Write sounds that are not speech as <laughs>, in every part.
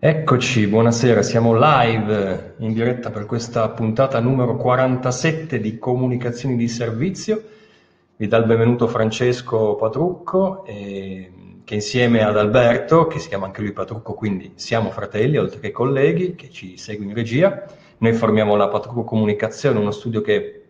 Eccoci, buonasera, siamo live in diretta per questa puntata numero 47 di Comunicazioni di Servizio. Vi dà il benvenuto Francesco Patrucco, eh, che insieme ad Alberto, che si chiama anche lui Patrucco, quindi siamo fratelli, oltre che colleghi, che ci segue in regia. Noi formiamo la Patrucco Comunicazione, uno studio che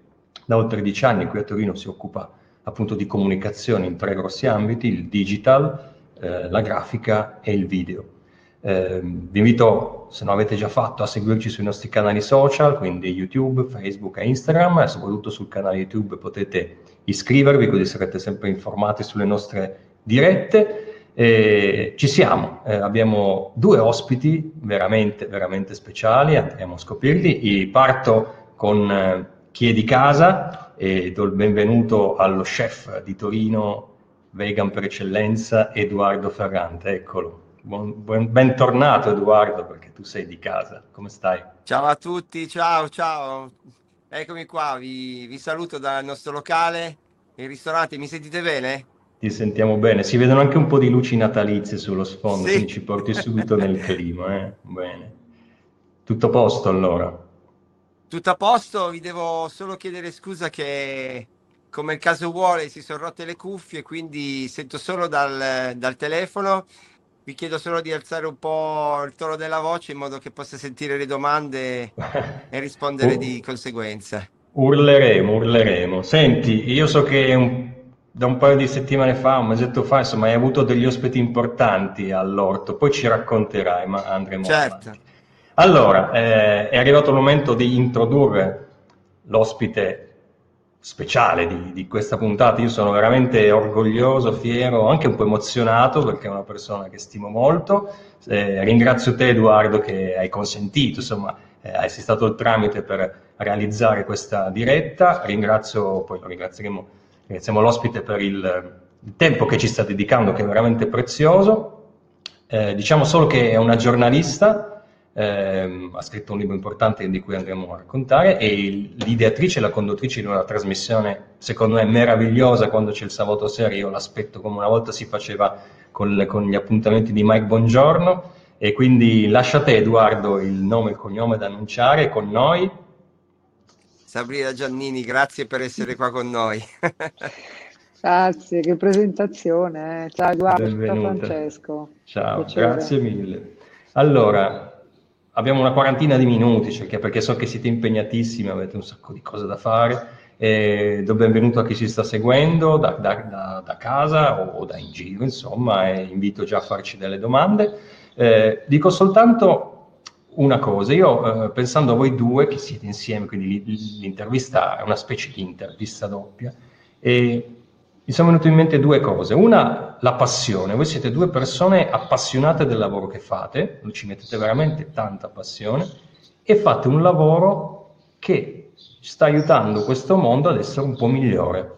da oltre dieci anni qui a Torino si occupa appunto di comunicazione in tre grossi ambiti, il digital, eh, la grafica e il video. Eh, vi invito, se non avete già fatto, a seguirci sui nostri canali social, quindi YouTube, Facebook e Instagram, e soprattutto sul canale YouTube potete iscrivervi, così sarete sempre informati sulle nostre dirette. Eh, ci siamo, eh, abbiamo due ospiti veramente, veramente speciali, andremo a scoprirli. Parto con eh, chi è di casa e do il benvenuto allo chef di Torino, vegan per eccellenza, Edoardo Ferrante, eccolo. Buon, buon, bentornato Edoardo, perché tu sei di casa. Come stai? Ciao a tutti, ciao, ciao. Eccomi qua, vi, vi saluto dal nostro locale, il ristorante. Mi sentite bene? Ti sentiamo bene. Si vedono anche un po' di luci natalizie sullo sfondo, sì. quindi ci porti subito nel <laughs> clima. Eh? Bene. Tutto a posto allora? Tutto a posto, vi devo solo chiedere scusa che come il caso vuole si sono rotte le cuffie, quindi sento solo dal, dal telefono vi chiedo solo di alzare un po' il tono della voce in modo che possa sentire le domande <laughs> e rispondere uh, di conseguenza. Urleremo, urleremo. Senti, io so che un, da un paio di settimane fa, un mesetto fa, insomma, hai avuto degli ospiti importanti all'orto, poi ci racconterai, ma andremo certo. avanti. Allora, eh, è arrivato il momento di introdurre l'ospite speciale di, di, questa puntata. Io sono veramente orgoglioso, fiero, anche un po' emozionato perché è una persona che stimo molto. Eh, ringrazio te Edoardo che hai consentito, insomma, eh, sei stato il tramite per realizzare questa diretta. Ringrazio, poi lo ringrazieremo, ringraziamo l'ospite per il, il tempo che ci sta dedicando, che è veramente prezioso. Eh, diciamo solo che è una giornalista, ehm, ha scritto un libro importante di cui andremo a raccontare e l'ideatrice e la conduttrice di una trasmissione secondo me meravigliosa quando c'è il sabato sera, io l'aspetto come una volta si faceva con, le, con gli appuntamenti di Mike Bongiorno e quindi lascia a te Edoardo il nome e il cognome da annunciare con noi. Sabrina Giannini, grazie per essere qua con noi. <laughs> Grazie, che presentazione. Eh. Ciao Edoardo, ciao Francesco. Ciao, Piacere. grazie mille. Allora, abbiamo una quarantina di minuti, cioè, perché so che siete impegnatissimi, avete un sacco di cose da fare. E do benvenuto a chi ci sta seguendo da, da, da, da casa o, o, da in giro, insomma, e invito già a farci delle domande. Eh, dico soltanto una cosa, io eh, pensando a voi due che siete insieme, quindi l'intervista è una specie di intervista doppia, e mi sono venute in mente due cose. Una, la passione. Voi siete due persone appassionate del lavoro che fate, ci mettete veramente tanta passione e fate un lavoro che sta aiutando questo mondo ad essere un po' migliore.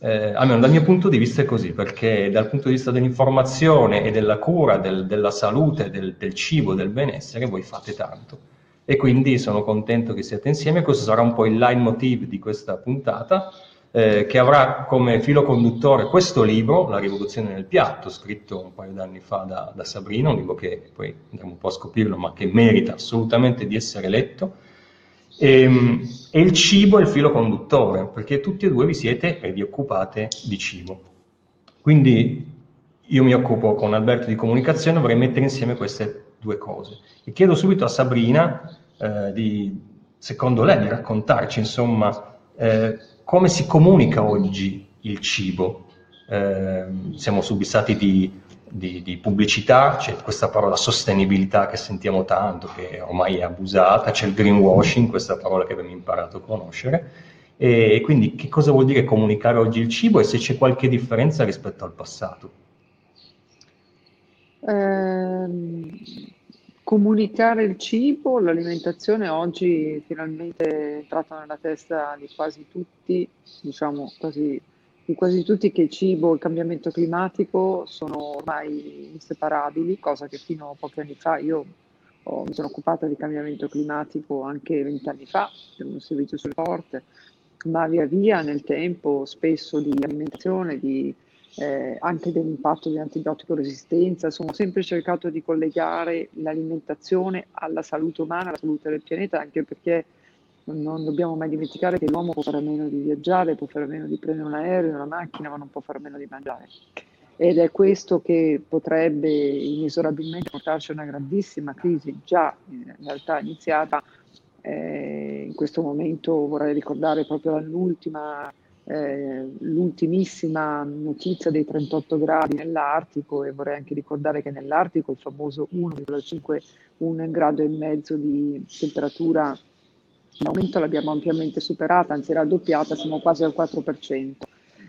Eh, almeno dal mio punto di vista è così, perché dal punto di vista dell'informazione e della cura del, della salute, del, del cibo, del benessere, voi fate tanto. E quindi sono contento che siate insieme. Questo sarà un po' il leitmotiv di questa puntata eh, che avrà come filo conduttore questo libro, La rivoluzione nel piatto, scritto un paio d'anni fa da, da Sabrina, un libro che poi andremo un po' a scoprirlo, ma che merita assolutamente di essere letto. E, ehm, e, il cibo è il filo conduttore, perché tutti e due vi siete e vi occupate di cibo. Quindi io mi occupo con Alberto di comunicazione, vorrei mettere insieme queste due cose. E chiedo subito a Sabrina, eh, di, secondo lei, di raccontarci, insomma, eh, come si comunica oggi il cibo? Eh, siamo subissati di, di, di, pubblicità, c'è questa parola sostenibilità che sentiamo tanto, che ormai è abusata, c'è il greenwashing, questa parola che abbiamo imparato a conoscere. E quindi che cosa vuol dire comunicare oggi il cibo e se c'è qualche differenza rispetto al passato? Eh, Comunicare il cibo, l'alimentazione oggi finalmente è entrata nella testa di quasi tutti, diciamo quasi, di quasi tutti che il cibo e il cambiamento climatico sono ormai inseparabili, cosa che fino a pochi anni fa io ho, mi sono occupata di cambiamento climatico anche vent'anni fa, per un servizio sul porte, ma via via nel tempo spesso di alimentazione, di eh, anche dell'impatto di antibiotico resistenza, ho sempre cercato di collegare l'alimentazione alla salute umana, alla salute del pianeta, anche perché non dobbiamo mai dimenticare che l'uomo può fare a meno di viaggiare, può fare a meno di prendere un aereo, una macchina, ma non può fare a meno di mangiare. Ed è questo che potrebbe inesorabilmente portarci a una grandissima crisi, già in realtà iniziata. Eh, in questo momento vorrei ricordare proprio l'ultima eh, l'ultimissima notizia dei 38 gradi nell'Artico e vorrei anche ricordare che nell'Artico il famoso 1,5, un grado e mezzo di temperatura in aumento l'abbiamo ampiamente superata, anzi raddoppiata, siamo quasi al 4%.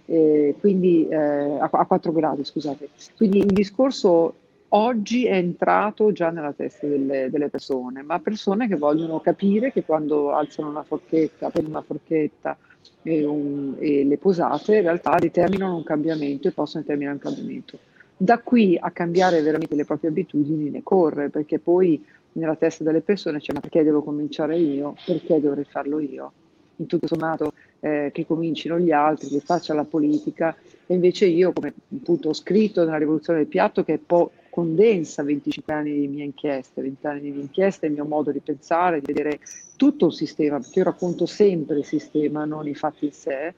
Eh, quindi eh, a, a 4 gradi, scusate. Quindi il discorso oggi è entrato già nella testa delle, delle, persone, ma persone che vogliono capire che quando alzano una forchetta, prendono una forchetta e, un, e, le posate, in realtà determinano un cambiamento e possono determinare un cambiamento. Da qui a cambiare veramente le proprie abitudini ne corre, perché poi nella testa delle persone c'è ma perché devo cominciare io, perché dovrei farlo io? In tutto sommato eh, che comincino gli altri, che faccia la politica e invece io, come appunto ho scritto nella rivoluzione del piatto, che poi condensa 25 anni di mie inchieste, 20 anni di inchieste, il mio modo di pensare, di vedere tutto un sistema, perché io racconto sempre il sistema, non i fatti in sé,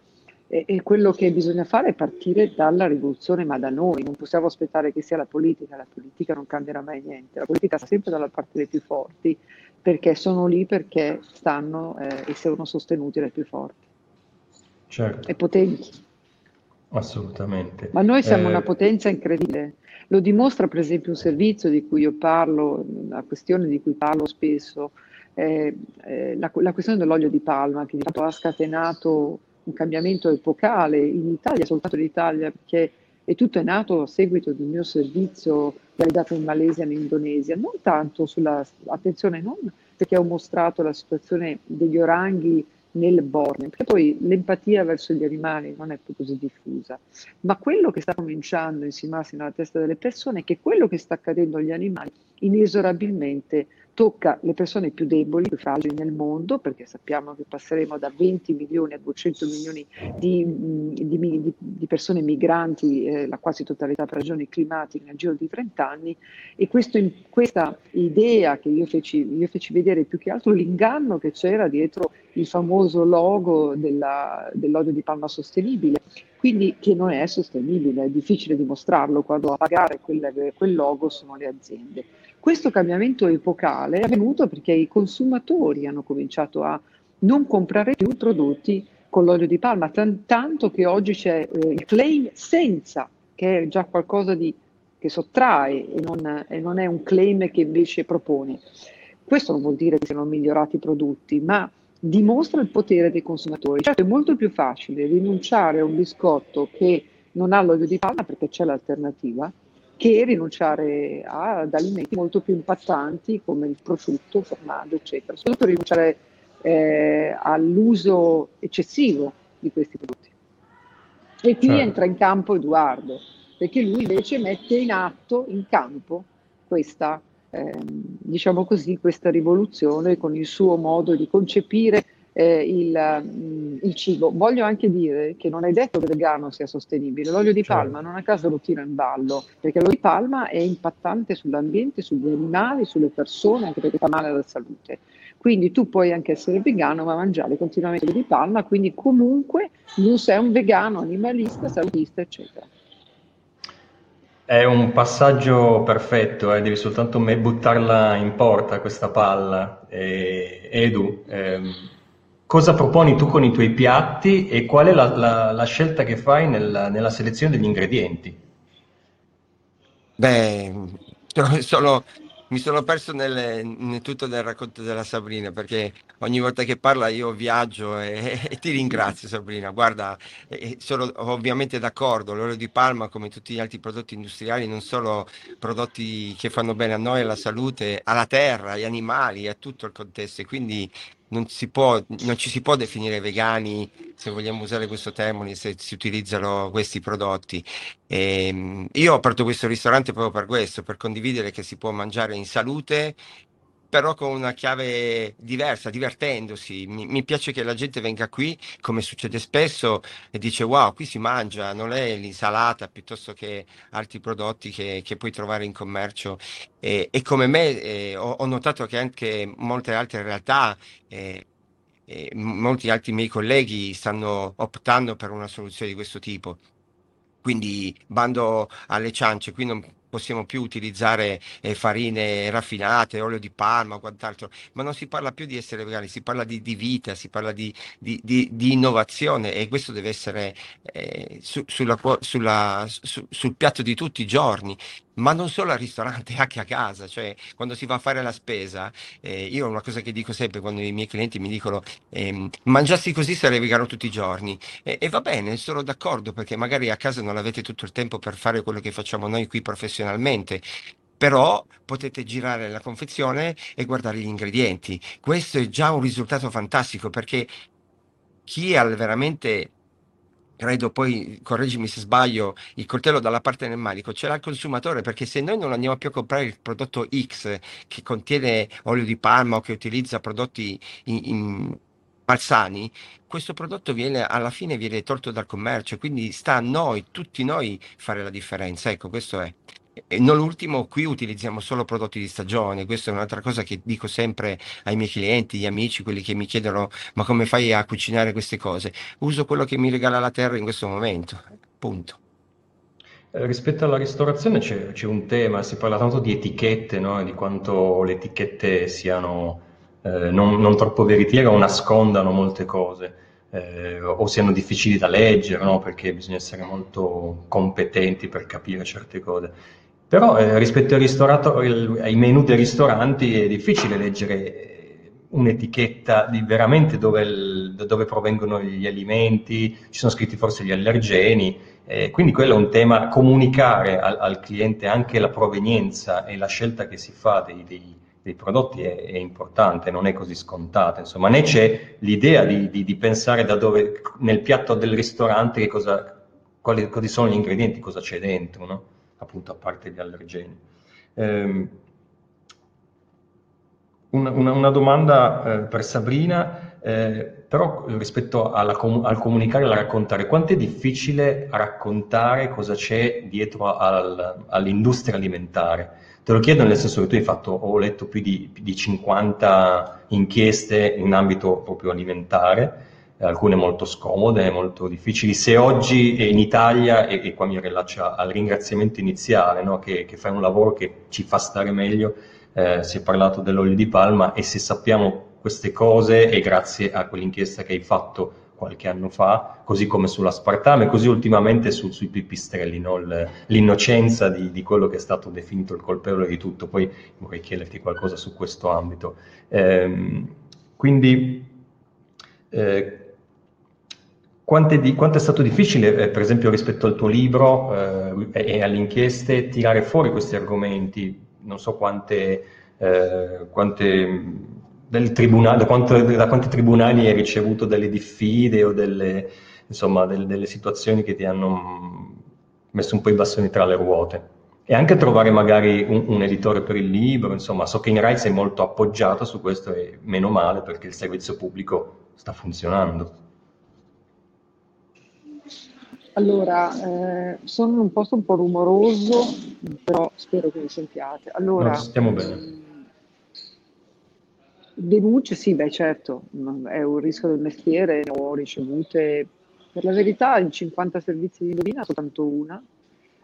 e, e, quello che bisogna fare è partire dalla rivoluzione, ma da noi, non possiamo aspettare che sia la politica, la politica non cambierà mai niente, la politica sta sempre dalla parte dei più forti, perché sono lì perché stanno eh, e sono sostenuti dai più forti certo. e potenti. Assolutamente. Ma noi siamo eh... una potenza incredibile. Lo dimostra per esempio un servizio di cui io parlo, una questione di cui parlo spesso, eh, eh, la, la, questione dell'olio di palma che di fatto ha scatenato un cambiamento epocale in Italia, soltanto in Italia, perché e tutto è nato a seguito di un mio servizio realizzato in Malesia e in Indonesia, non tanto sulla, attenzione, non perché ho mostrato la situazione degli oranghi nel Borneo, perché poi l'empatia verso gli animali non è più così diffusa, ma quello che sta cominciando a insinuarsi nella testa delle persone è che quello che sta accadendo agli animali inesorabilmente tocca le persone più deboli, più fragili nel mondo, perché sappiamo che passeremo da 20 milioni a 200 milioni di, di, di, di persone migranti, eh, la quasi totalità per ragioni climatiche nel giro di 30 anni, e questo, questa idea che io feci, io feci, vedere più che altro l'inganno che c'era dietro il famoso logo della, dell'olio di palma sostenibile, quindi che non è sostenibile, è difficile dimostrarlo quando a pagare quel, quel logo sono le aziende. Questo cambiamento epocale è avvenuto perché i consumatori hanno cominciato a non comprare più prodotti con l'olio di palma, t- tanto che oggi c'è eh, il claim senza, che è già qualcosa di, che sottrae e non, e non è un claim che invece propone. Questo non vuol dire che siano migliorati i prodotti, ma dimostra il potere dei consumatori. Certo è molto più facile rinunciare a un biscotto che non ha l'olio di palma perché c'è l'alternativa, che rinunciare ad alimenti molto più impattanti come il prosciutto, il formaggio, eccetera. Soprattutto rinunciare eh, all'uso eccessivo di questi prodotti. E qui certo. entra in campo Edoardo, perché lui invece mette in atto, in campo, questa, eh, diciamo così, questa rivoluzione con il suo modo di concepire eh, il, mm, il, cibo. Voglio anche dire che non è detto che il vegano sia sostenibile. L'olio di certo. palma non a caso lo tiro in ballo, perché l'olio di palma è impattante sull'ambiente, sugli animali, sulle persone, anche perché fa male alla salute. Quindi tu puoi anche essere vegano, ma mangiare continuamente olio di palma, quindi comunque non sei un vegano animalista, salutista, eccetera. È un passaggio perfetto, eh, devi soltanto me buttarla in porta questa palla. Eh, Edu, ehm, cosa proponi tu con i tuoi piatti e qual è la, la, la scelta che fai nella, nella, selezione degli ingredienti? Beh, <laughs> sono, mi sono perso nel, nel, tutto del racconto della Sabrina perché ogni volta che parla io viaggio e, <laughs> e ti ringrazio Sabrina. Guarda, sono ovviamente d'accordo, l'olio di palma come tutti gli altri prodotti industriali non solo prodotti che fanno bene a noi, alla salute, alla terra, agli animali, a tutto il contesto e quindi non, può, non, ci si può definire vegani, se vogliamo usare questo termine, se si utilizzano questi prodotti. E, ehm, io ho aperto questo ristorante proprio per questo, per condividere che si può mangiare in salute però con una chiave diversa, divertendosi. Mi, mi, piace che la gente venga qui, come succede spesso, e dice wow, qui si mangia, non è l'insalata piuttosto che altri prodotti che, che puoi trovare in commercio. E, e come me eh, ho, ho, notato che anche molte altre realtà... Eh, e molti altri miei colleghi stanno optando per una soluzione di questo tipo. Quindi bando alle ciance, qui non possiamo più utilizzare eh, farine raffinate, olio di palma quant'altro, ma non si parla più di essere vegani, si parla di, di vita, si parla di, di, di, innovazione e questo deve essere eh, su, sulla, sulla, su, sul piatto di tutti i giorni ma non solo al ristorante, <laughs> anche a casa, cioè quando si va a fare la spesa, eh, io una cosa che dico sempre quando i miei clienti mi dicono eh, mangiassi così sarei vegano tutti i giorni e, e va bene, sono d'accordo perché magari a casa non avete tutto il tempo per fare quello che facciamo noi qui professionalmente, però potete girare la confezione e guardare gli ingredienti. Questo è già un risultato fantastico perché chi ha veramente credo poi, correggimi se sbaglio, il coltello dalla parte del manico, ce l'ha il consumatore perché se noi non andiamo più a comprare il prodotto X che contiene olio di palma o che utilizza prodotti in, in malsani, questo prodotto viene alla fine viene tolto dal commercio, quindi sta a noi, tutti noi, fare la differenza. Ecco, questo è. E non ultimo, qui utilizziamo solo prodotti di stagione, questa è un'altra cosa che dico sempre ai miei clienti, agli amici, quelli che mi chiedono ma come fai a cucinare queste cose? Uso quello che mi regala la terra in questo momento, punto. Eh, rispetto alla ristorazione c'è, c'è, un tema, si parla tanto di etichette, no? di quanto le etichette siano eh, non, non, troppo veritiere o nascondano molte cose. Eh, o siano difficili da leggere, no? perché bisogna essere molto competenti per capire certe cose. Però eh, rispetto al ai menu dei ristoranti è difficile leggere un'etichetta di veramente dove, il, dove, provengono gli alimenti, ci sono scritti forse gli allergeni, eh, quindi quello è un tema, comunicare al, al, cliente anche la provenienza e la scelta che si fa dei, dei, dei prodotti è, è, importante, non è così scontata, insomma, né c'è l'idea di, di, di, pensare da dove, nel piatto del ristorante, cosa, quali, quali sono gli ingredienti, cosa c'è dentro, no? Appunto a parte gli allergeni. Eh, una, una, una, domanda eh, per Sabrina, eh, però rispetto alla, al comunicare e alla raccontare, quanto è difficile raccontare cosa c'è dietro al, all'industria alimentare? Te lo chiedo nel senso che tu hai fatto, ho letto più di, più di 50 inchieste in ambito proprio alimentare, alcune molto scomode, molto difficili. Se oggi in Italia, e, e qua mi rilaccio al ringraziamento iniziale, no? che, che, fai un lavoro che ci fa stare meglio, eh, si è parlato dell'olio di palma e se sappiamo queste cose è grazie a quell'inchiesta che hai fatto qualche anno fa, così come sull'aspartame, così ultimamente su, sui pipistrelli, no? l'innocenza di, di, quello che è stato definito il colpevole di tutto. Poi vorrei chiederti qualcosa su questo ambito. Eh, quindi, eh, quanto è, quanto è, stato difficile, eh, per esempio, rispetto al tuo libro eh, e alle inchieste, tirare fuori questi argomenti? Non so quante, eh, quante da, quanto, da, quanti tribunali hai ricevuto delle diffide o delle, insomma, delle, delle situazioni che ti hanno messo un po' i bastoni tra le ruote? E anche trovare magari un, un, editore per il libro, insomma, so che in Rai sei molto appoggiato su questo e meno male perché il servizio pubblico sta funzionando. Allora, eh, sono in un posto un po' rumoroso, però spero che mi sentiate. Allora, no, stiamo bene. Mm, denunce, sì, beh certo, è un rischio del mestiere, ho ricevute, per la verità, in 50 servizi di indovina soltanto una,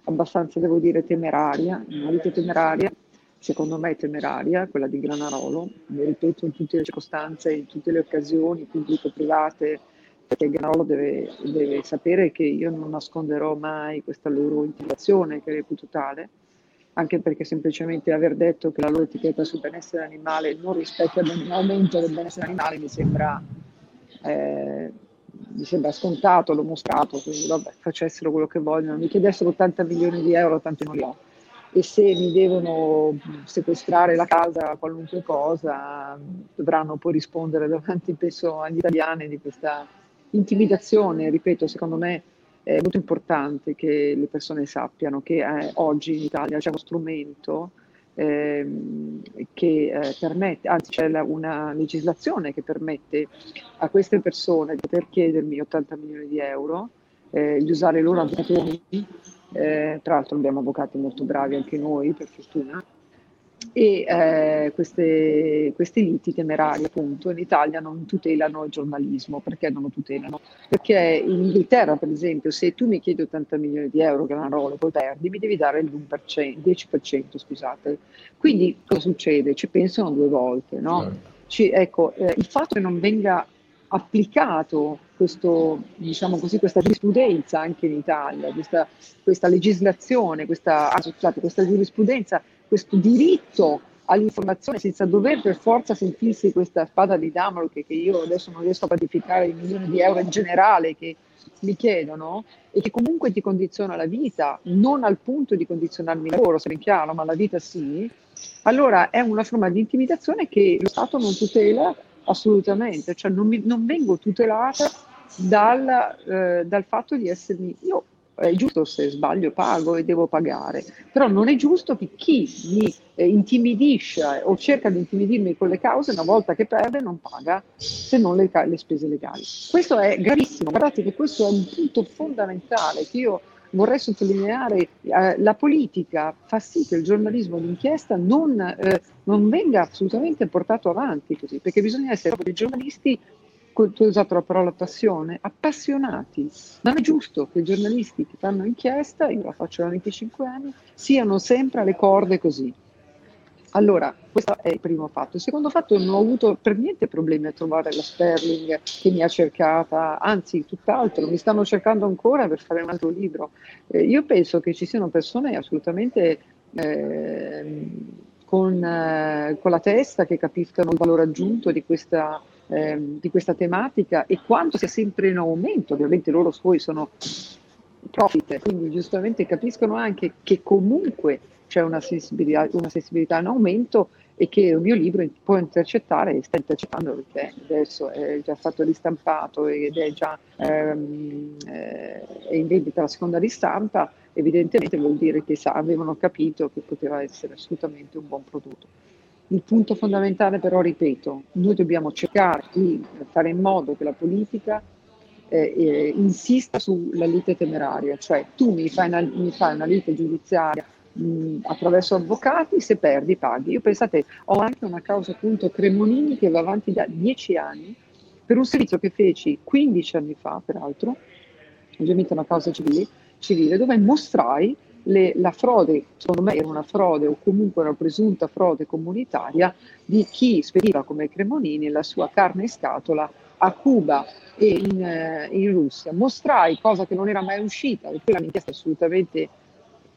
abbastanza, devo dire, temeraria, una vita temeraria, secondo me temeraria, quella di Granarolo, lo ripeto in tutte le circostanze, in tutte le occasioni, pubbliche-private, perché Granarolo deve, deve, sapere che io non nasconderò mai questa loro intimidazione che reputo tale, anche perché semplicemente aver detto che la loro etichetta sul benessere animale non rispecchia l'aumento del benessere animale mi sembra, eh, mi sembra scontato, l'ho mostrato, quindi vabbè, facessero quello che vogliono, mi chiedessero 80 milioni di euro, tanto non li ho. E se mi devono sequestrare la casa, qualunque cosa, dovranno poi rispondere davanti, penso, agli italiani di questa intimidazione, ripeto, secondo me è molto importante che le persone sappiano che eh, oggi in Italia c'è uno strumento ehm, che eh, permette, anzi c'è la, una legislazione che permette a queste persone di poter chiedermi 80 milioni di euro, eh, di usare i loro avvocati, eh, tra l'altro abbiamo avvocati molto bravi anche noi per fortuna, e eh, queste, queste liti temerarie appunto in Italia non tutelano il giornalismo perché non lo tutelano? Perché in Inghilterra per esempio se tu mi chiedi 80 milioni di euro roba poi perdi mi devi dare il 1%, 10% scusate quindi cosa succede? ci pensano due volte no? Certo. Ci, ecco, eh, il fatto che non venga applicato questo, diciamo così, questa giurisprudenza anche in Italia, questa, questa legislazione, questa, ah, scusate, questa giurisprudenza questo diritto all'informazione senza dover per forza sentirsi questa spada di Damocle che io adesso non riesco a quantificare i milioni di euro in generale che mi chiedono e che comunque ti condiziona la vita, non al punto di condizionarmi il lavoro, se ben chiaro, ma la vita sì, allora è una forma di intimidazione che lo Stato non tutela assolutamente, cioè non, mi, non vengo tutelata dal, eh, dal fatto di essermi io è giusto se sbaglio pago e devo pagare, però non è giusto che chi mi eh, intimidisce o cerca di intimidirmi con le cause una volta che perde non paga se non le, le spese legali. Questo è gravissimo, guardate che questo è un punto fondamentale che io vorrei sottolineare, eh, la politica fa sì che il giornalismo d'inchiesta non, eh, non, venga assolutamente portato avanti così, perché bisogna essere proprio dei giornalisti tu hai usato la parola passione, appassionati. Non è giusto che i giornalisti che fanno inchiesta, io la faccio da 25 anni, siano sempre alle corde così. Allora, questo è il primo fatto. Il secondo fatto, non ho avuto per niente problemi a trovare la Sterling che mi ha cercata, anzi, tutt'altro, mi stanno cercando ancora per fare un altro libro. Eh, io penso che ci siano persone assolutamente eh, con, eh, con la testa che capiscano il valore aggiunto di questa eh, di questa tematica e quanto sia sempre in aumento, ovviamente loro poi sono profit, quindi giustamente capiscono anche che comunque c'è una sensibilità, una sensibilità in aumento e che il mio libro può intercettare e sta intercettando perché adesso è già stato ristampato ed è già ehm, eh, è in vendita la seconda ristampa, evidentemente vuol dire che sa, avevano capito che poteva essere assolutamente un buon prodotto. Il punto fondamentale però, ripeto, noi dobbiamo cercare di fare in modo che la politica eh, eh, insista sulla lite temeraria, cioè tu mi fai una, mi fai una lite giudiziaria mh, attraverso avvocati, se perdi paghi. Io pensate, ho anche una causa appunto Cremonini che va avanti da dieci anni per un servizio che feci 15 anni fa, peraltro, ovviamente una causa civile, civile dove mostrai le, la frode, secondo me era una frode o comunque una presunta frode comunitaria di chi spediva come Cremonini la sua carne in scatola a Cuba e in, eh, in Russia. Mostrai, cosa che non era mai uscita, e quella un'inchiesta assolutamente,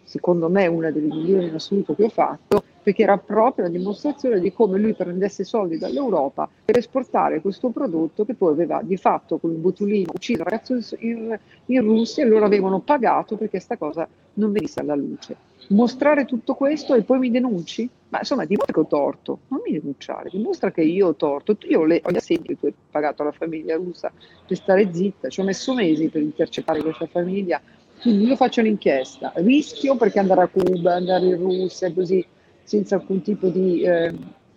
secondo me, una delle migliori in assoluto che ho fatto, perché era proprio la dimostrazione di come lui prendesse soldi dall'Europa per esportare questo prodotto che poi aveva di fatto con il botulino ucciso il ragazzo in, in Russia e loro avevano pagato perché questa cosa non venisse alla luce. Mostrare tutto questo e poi mi denunci? Ma insomma, dimostra che ho torto, non mi denunciare, dimostra che io ho torto. Io ho gli assegni che tu hai pagato alla famiglia russa per stare zitta, ci ho messo mesi per intercettare questa famiglia, quindi io faccio un'inchiesta, rischio perché andare a Cuba, andare in Russia, così senza alcun tipo di eh,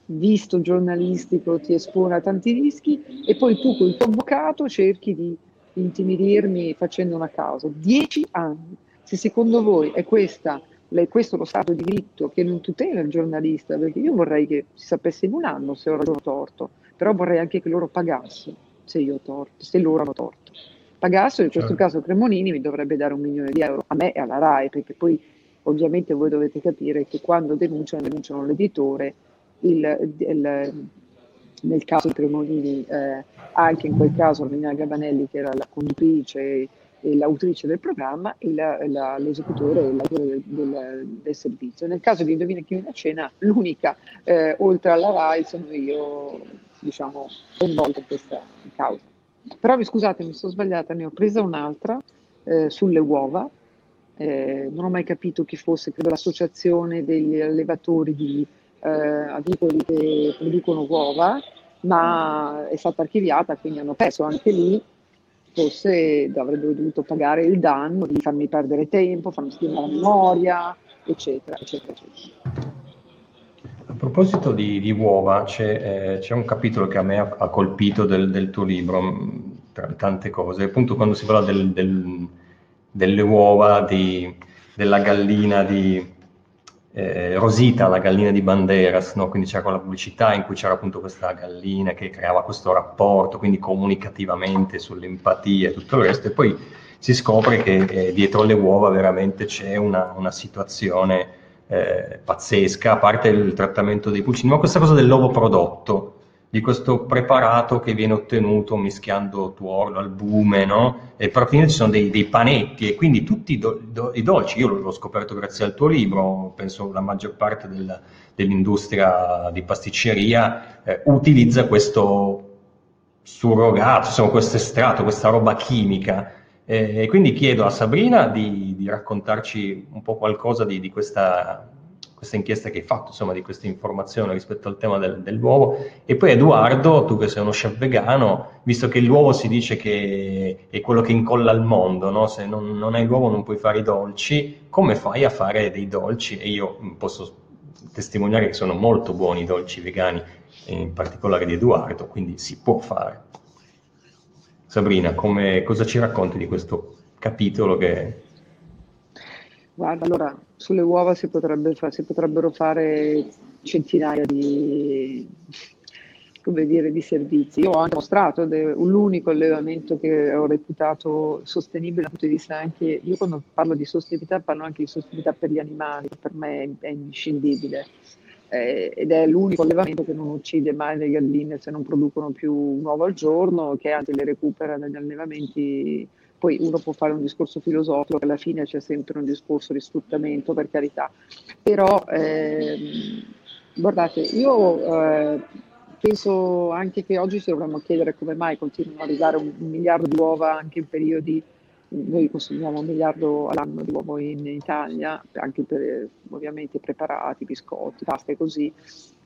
visto giornalistico ti espone a tanti rischi e poi tu con il tuo avvocato cerchi di intimidirmi facendo una causa. Dieci anni. Se secondo voi è questa, questo lo Stato di diritto che non tutela il giornalista, perché io vorrei che si sapesse in un anno se ho ragione o torto, però vorrei anche che loro pagassero se io ho torto, se loro hanno torto. Pagassero, in questo certo. caso Cremonini mi dovrebbe dare un milione di euro a me e alla RAI, perché poi Ovviamente voi dovete capire che quando denunciano, denunciano l'editore, il, il, nel caso di Cremolini, eh, anche in quel caso Romina Gabanelli che era la conduttrice e l'autrice del programma e la, la, l'esecutore e l'autore del, del, del, servizio. Nel caso di Indovina chi viene a cena, l'unica, eh, oltre alla RAI, sono io, diciamo, coinvolta in questa causa. Però scusate, mi sono sbagliata, ne ho presa un'altra eh, sulle uova, eh, non ho mai capito chi fosse, credo l'associazione degli allevatori di eh, avicoli che producono uova, ma è stata archiviata, quindi hanno perso anche lì, forse avrebbero dovuto pagare il danno di farmi perdere tempo, farmi scrivere la memoria, eccetera, eccetera, eccetera. Proposito di, di uova, c'è, eh, c'è, un capitolo che a me ha, ha colpito del, del, tuo libro, tra le tante cose, appunto quando si parla del, del, delle uova di, della gallina di eh, Rosita, la gallina di Banderas, no? quindi c'era quella pubblicità in cui c'era appunto questa gallina che creava questo rapporto, quindi comunicativamente sull'empatia e tutto il resto, e poi si scopre che eh, dietro le uova veramente c'è una, una situazione eh, pazzesca, a parte il trattamento dei pulcini, ma questa cosa dell'ovo prodotto, di questo preparato che viene ottenuto mischiando tuorlo, albume, no? E per finire ci sono dei, dei, panetti e quindi tutti i, do, do, i dolci, io l'ho scoperto grazie al tuo libro, penso la maggior parte del, dell'industria di pasticceria eh, utilizza questo surrogato, insomma questo estratto, questa roba chimica e quindi chiedo a Sabrina di, di raccontarci un po' qualcosa di, di questa, questa, inchiesta che hai fatto, insomma, di questa informazione rispetto al tema del, dell'uovo. E poi Edoardo, tu che sei uno chef vegano, visto che l'uovo si dice che è quello che incolla al mondo, no? se non, non hai l'uovo non puoi fare i dolci, come fai a fare dei dolci? E io posso testimoniare che sono molto buoni i dolci vegani, in particolare di Edoardo, quindi si può fare. Sabrina, come, cosa ci racconti di questo capitolo che... Guarda, allora, sulle uova si, potrebbe fa- si potrebbero fare centinaia di, come dire, di servizi. Io ho anche mostrato de- l'unico allevamento che ho reputato sostenibile dal punto di vista anche, io quando parlo di sostenibilità parlo anche di sostenibilità per gli animali, che per me è, è inscindibile eh, ed è l'unico allevamento che non uccide mai le galline se non producono più un uovo al giorno, che anzi le recupera dagli allevamenti. Poi uno può fare un discorso filosofico, alla fine c'è sempre un discorso di sfruttamento, per carità. Però, ehm, guardate, io eh, penso anche che oggi ci dovremmo chiedere come mai continuano ad arrivare un, un miliardo di uova anche in periodi noi consumiamo un miliardo all'anno di uovo in Italia, anche per ovviamente preparati, biscotti, pasta e così.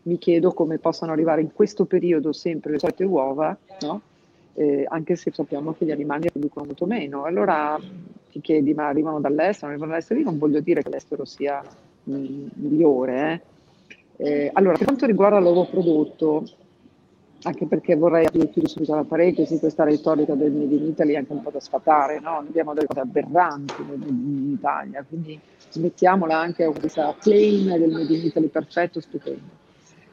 Mi chiedo come possano arrivare in questo periodo sempre le solite uova, no? eh, anche se sappiamo che gli animali producono molto meno. Allora ti chiedi, ma arrivano dall'estero? Arrivano dall'estero? Io non voglio dire che l'estero sia migliore. Eh. Eh, allora, per quanto riguarda l'uovo prodotto, anche perché vorrei aprire subito la parentesi, questa retorica del Made in Italy è anche un po' da sfatare, no? abbiamo delle cose aberranti in Italia, quindi smettiamola anche con questa claim del Made in Italy perfetto, stupendo.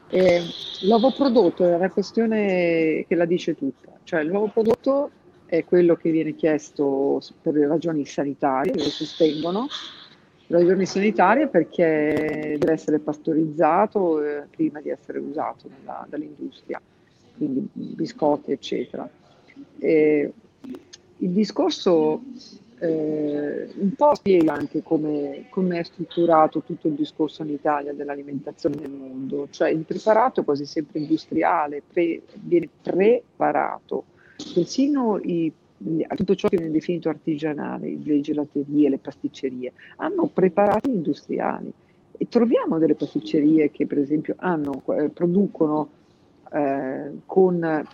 E l'uovo prodotto è una questione che la dice tutta, cioè l'uovo prodotto è quello che viene chiesto per ragioni sanitarie, lo sostengono, ragioni sanitarie perché deve essere pastorizzato eh, prima di essere usato nella, dall'industria quindi biscotti, eccetera. E il discorso eh, un po' spiega anche come, come, è strutturato tutto il discorso in Italia dell'alimentazione nel mondo, cioè il preparato quasi sempre industriale pre, viene preparato, persino i, tutto ciò che viene definito artigianale, le gelaterie, le pasticcerie, hanno preparati industriali. E troviamo delle pasticcerie che per esempio hanno, eh, producono eh, con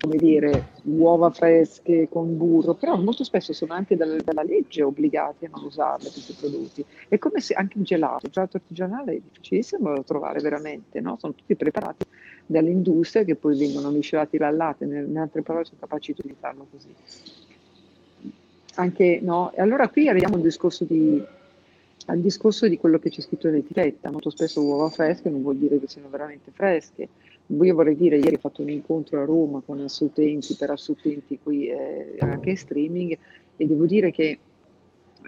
come dire, uova fresche con burro, però molto spesso sono anche dal, dalla legge obbligati a non usarle questi prodotti. È come se anche il gelato, il gelato artigianale è difficilissimo da trovare veramente, no? sono tutti preparati dalle industrie che poi vengono miscelati al latte, in altre parole sono capaci di farlo così. Anche, no? E allora qui arriviamo al discorso di al discorso di quello che c'è scritto nell'etichetta. Molto spesso uova fresche non vuol dire che siano veramente fresche. Io vorrei dire, ieri ho fatto un incontro a Roma con assolutenti, per assolutenti qui eh, anche in streaming e devo dire che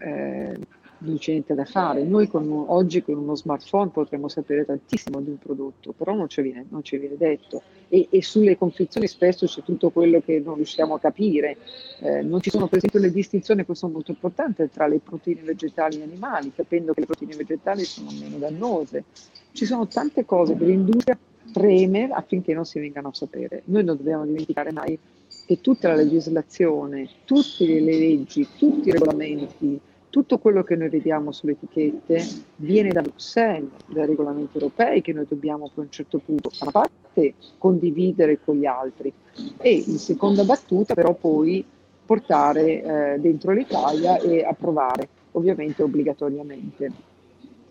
eh, non c'è niente da fare. Noi con, oggi con uno smartphone potremmo sapere tantissimo di un prodotto, però non ci viene, non ci viene detto. E, e, sulle confezioni spesso c'è tutto quello che non riusciamo a capire. Eh, non ci sono per esempio le distinzioni, questo è molto importante, tra le proteine vegetali e animali, capendo che le proteine vegetali sono meno dannose. Ci sono tante cose che l'industria preme affinché non si vengano a sapere. Noi non dobbiamo dimenticare mai che tutta la legislazione, tutte le leggi, tutti i regolamenti, tutto quello che noi vediamo sulle etichette viene da Bruxelles, dai regolamenti europei che noi dobbiamo per un certo punto, a parte, condividere con gli altri e in seconda battuta però poi portare eh, dentro l'Italia e approvare, ovviamente obbligatoriamente.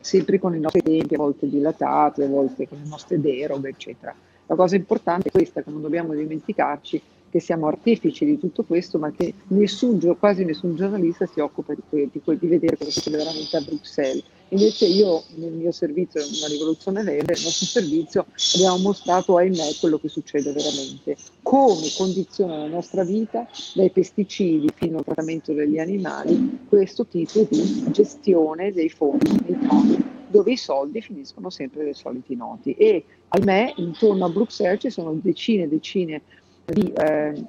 Sempre con i nostri tempi, a volte dilatati, a volte con le nostre deroghe, eccetera. La cosa importante è questa, che non dobbiamo dimenticarci che siamo artefici di tutto questo, ma che nessun, quasi nessun giornalista si occupa di, di, di vedere cosa succede veramente a Bruxelles. Invece io nel mio servizio, una rivoluzione verde, nel nostro servizio abbiamo mostrato, ahimè, quello che succede veramente, come condiziona la nostra vita, dai pesticidi fino al trattamento degli animali, questo tipo di gestione dei fondi dei dove i soldi finiscono sempre dai soliti noti. E ahimè, intorno a Bruxelles ci sono decine e decine di eh,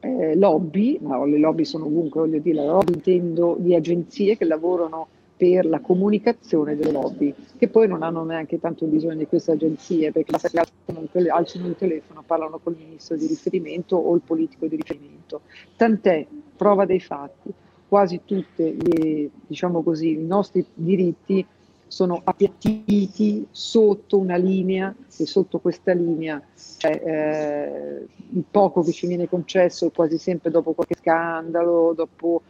eh, lobby, ma le lobby sono ovunque, voglio dire, la lobby intendo di agenzie che lavorano per la comunicazione delle lobby, che poi non hanno neanche tanto bisogno di queste agenzie, perché basta che alzano il telefono, parlano col ministro di riferimento o il politico di riferimento. Tant'è, prova dei fatti, quasi tutti diciamo i nostri diritti sono appiattiti sotto una linea e sotto questa linea c'è eh, il poco che ci viene concesso quasi sempre dopo qualche scandalo, dopo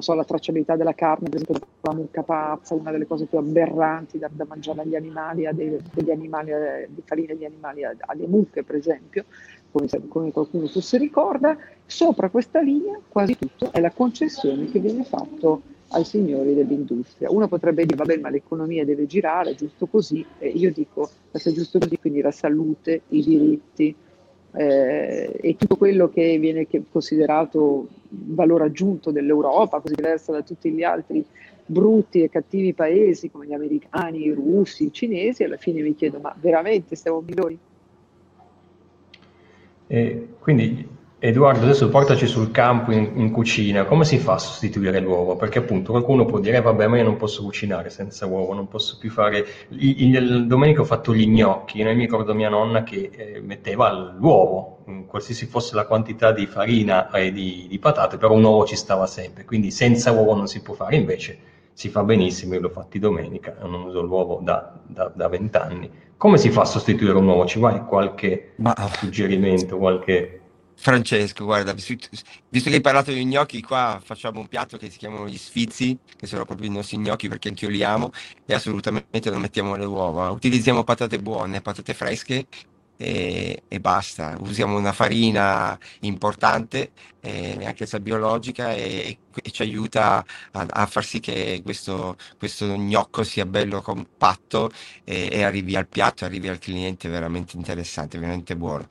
so, la tracciabilità della carne, per esempio la mucca pazza, una delle cose più aberranti da, da mangiare agli animali, a dei, degli animali, eh, di farina di animali, alle mucche per esempio, come, come qualcuno forse ricorda, sopra questa linea quasi tutto è la concessione che viene fatta ai signori dell'industria. Uno potrebbe dire, vabbè, ma l'economia deve girare, giusto così, e io dico, se è giusto così, quindi la salute, i diritti eh, e tutto quello che viene considerato valore aggiunto dell'Europa, così diversa da tutti gli altri brutti e cattivi paesi come gli americani, i russi, i cinesi, alla fine mi chiedo, ma veramente siamo migliori? E quindi Edoardo, adesso portaci sul campo in, in, cucina, come si fa a sostituire l'uovo? Perché appunto qualcuno può dire, vabbè, ma io non posso cucinare senza uovo, non posso più fare... Il, il, domenica ho fatto gli gnocchi, e mi ricordo mia nonna che eh, metteva l'uovo, qualsiasi fosse la quantità di farina e di, di patate, però un uovo ci stava sempre, quindi senza uovo non si può fare, invece si fa benissimo, io l'ho fatti domenica, non uso l'uovo da vent'anni. Come si fa a sostituire un uovo? Ci vuole qualche ma... suggerimento, qualche... Francesco, guarda, visto che hai parlato di gnocchi, qua facciamo un piatto che si chiamano gli sfizi, che sono proprio i nostri gnocchi perché anch'io li amo, e assolutamente non mettiamo le uova. Utilizziamo patate buone, patate fresche e, e basta. Usiamo una farina importante, eh, anche se biologica, e, e ci aiuta a, a, far sì che questo, questo gnocco sia bello compatto e, e arrivi al piatto, arrivi al cliente veramente interessante, veramente buono.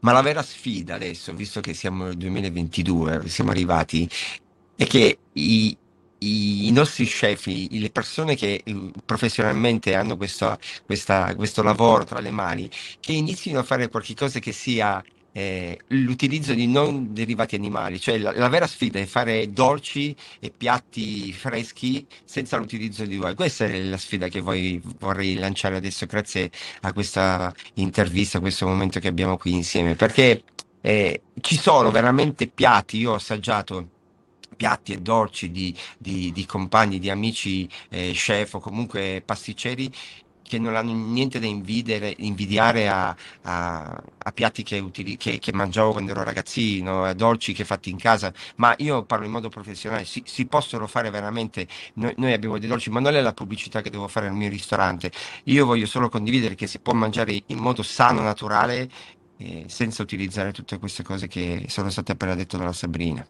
Ma la vera sfida adesso, visto che siamo nel 2022, siamo arrivati, è che i, i nostri chef, le persone che eh, professionalmente hanno questo, questa, questo lavoro tra le mani, che inizino a fare qualcosa che sia eh, l'utilizzo di non derivati animali, cioè la, la, vera sfida è fare dolci e piatti freschi senza l'utilizzo di uova. Questa è la sfida che voi vorrei lanciare adesso grazie a questa intervista, a questo momento che abbiamo qui insieme, perché eh, ci sono veramente piatti, io ho assaggiato piatti e dolci di, di, di compagni, di amici eh, chef o comunque pasticceri che non hanno niente da invidere, invidiare a, a, a piatti che, utili, che, che, mangiavo quando ero ragazzino, a dolci che fatti in casa, ma io parlo in modo professionale, si, si possono fare veramente, noi, noi, abbiamo dei dolci, ma non è la pubblicità che devo fare nel mio ristorante, io voglio solo condividere che si può mangiare in modo sano, naturale, eh, senza utilizzare tutte queste cose che sono state appena dette dalla Sabrina.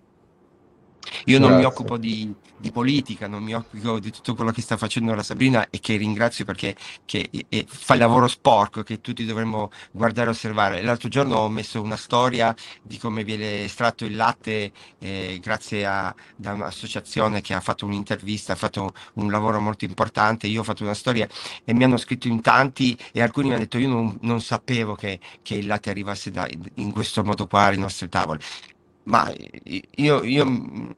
Io non mi occupo di, di, politica, non mi occupo di tutto quello che sta facendo la Sabrina e che ringrazio perché che, e, fa il lavoro sporco che tutti dovremmo guardare e osservare. L'altro giorno ho messo una storia di come viene estratto il latte eh, grazie a da un'associazione che ha fatto un'intervista, ha fatto un lavoro molto importante. Io ho fatto una storia e mi hanno scritto in tanti e alcuni mi hanno detto io non, non sapevo che, che, il latte arrivasse da, in questo modo qua alle nostre tavole. Ma io, io non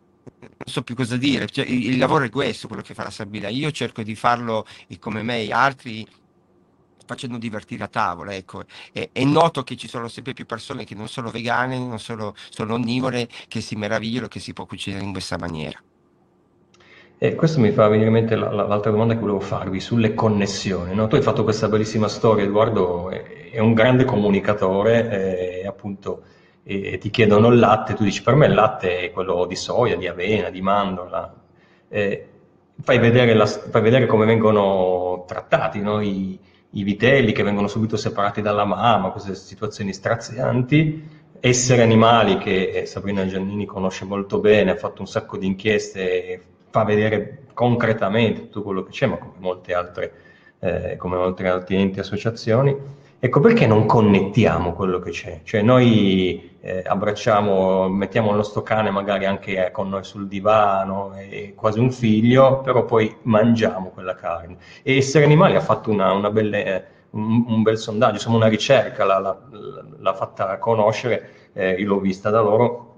so più cosa dire, cioè, il lavoro è questo, quello che fa la Sabina. Io cerco di farlo e come me e altri facendo divertire a tavola. Ecco. È, è, noto che ci sono sempre più persone che non sono vegane, non sono, sono onnivore, che si meravigliano che si può cucinare in questa maniera. E questo mi fa venire in mente la, la, l'altra domanda che volevo farvi sulle connessioni. No? Tu hai fatto questa bellissima storia, Edoardo è, è un grande comunicatore, è, appunto e ti chiedono il latte, tu dici per me il latte è quello di soia, di avena, di mandorla. Eh, fai vedere, la, fai vedere come vengono trattati no? I, i, vitelli che vengono subito separati dalla mamma, queste situazioni strazianti, essere animali che eh, Sabrina Giannini conosce molto bene, ha fatto un sacco di inchieste, fa vedere concretamente tutto quello che c'è, ma come molte altre, eh, come molte altre enti e associazioni Ecco perché non connettiamo quello che c'è, cioè noi eh, abbracciamo, mettiamo il nostro cane magari anche eh, con noi sul divano, è quasi un figlio, però poi mangiamo quella carne. E Essere Animali ha fatto una, una belle, eh, un, un, bel sondaggio, insomma una ricerca, l'ha, l'ha, l'ha fatta conoscere, eh, io l'ho vista da loro.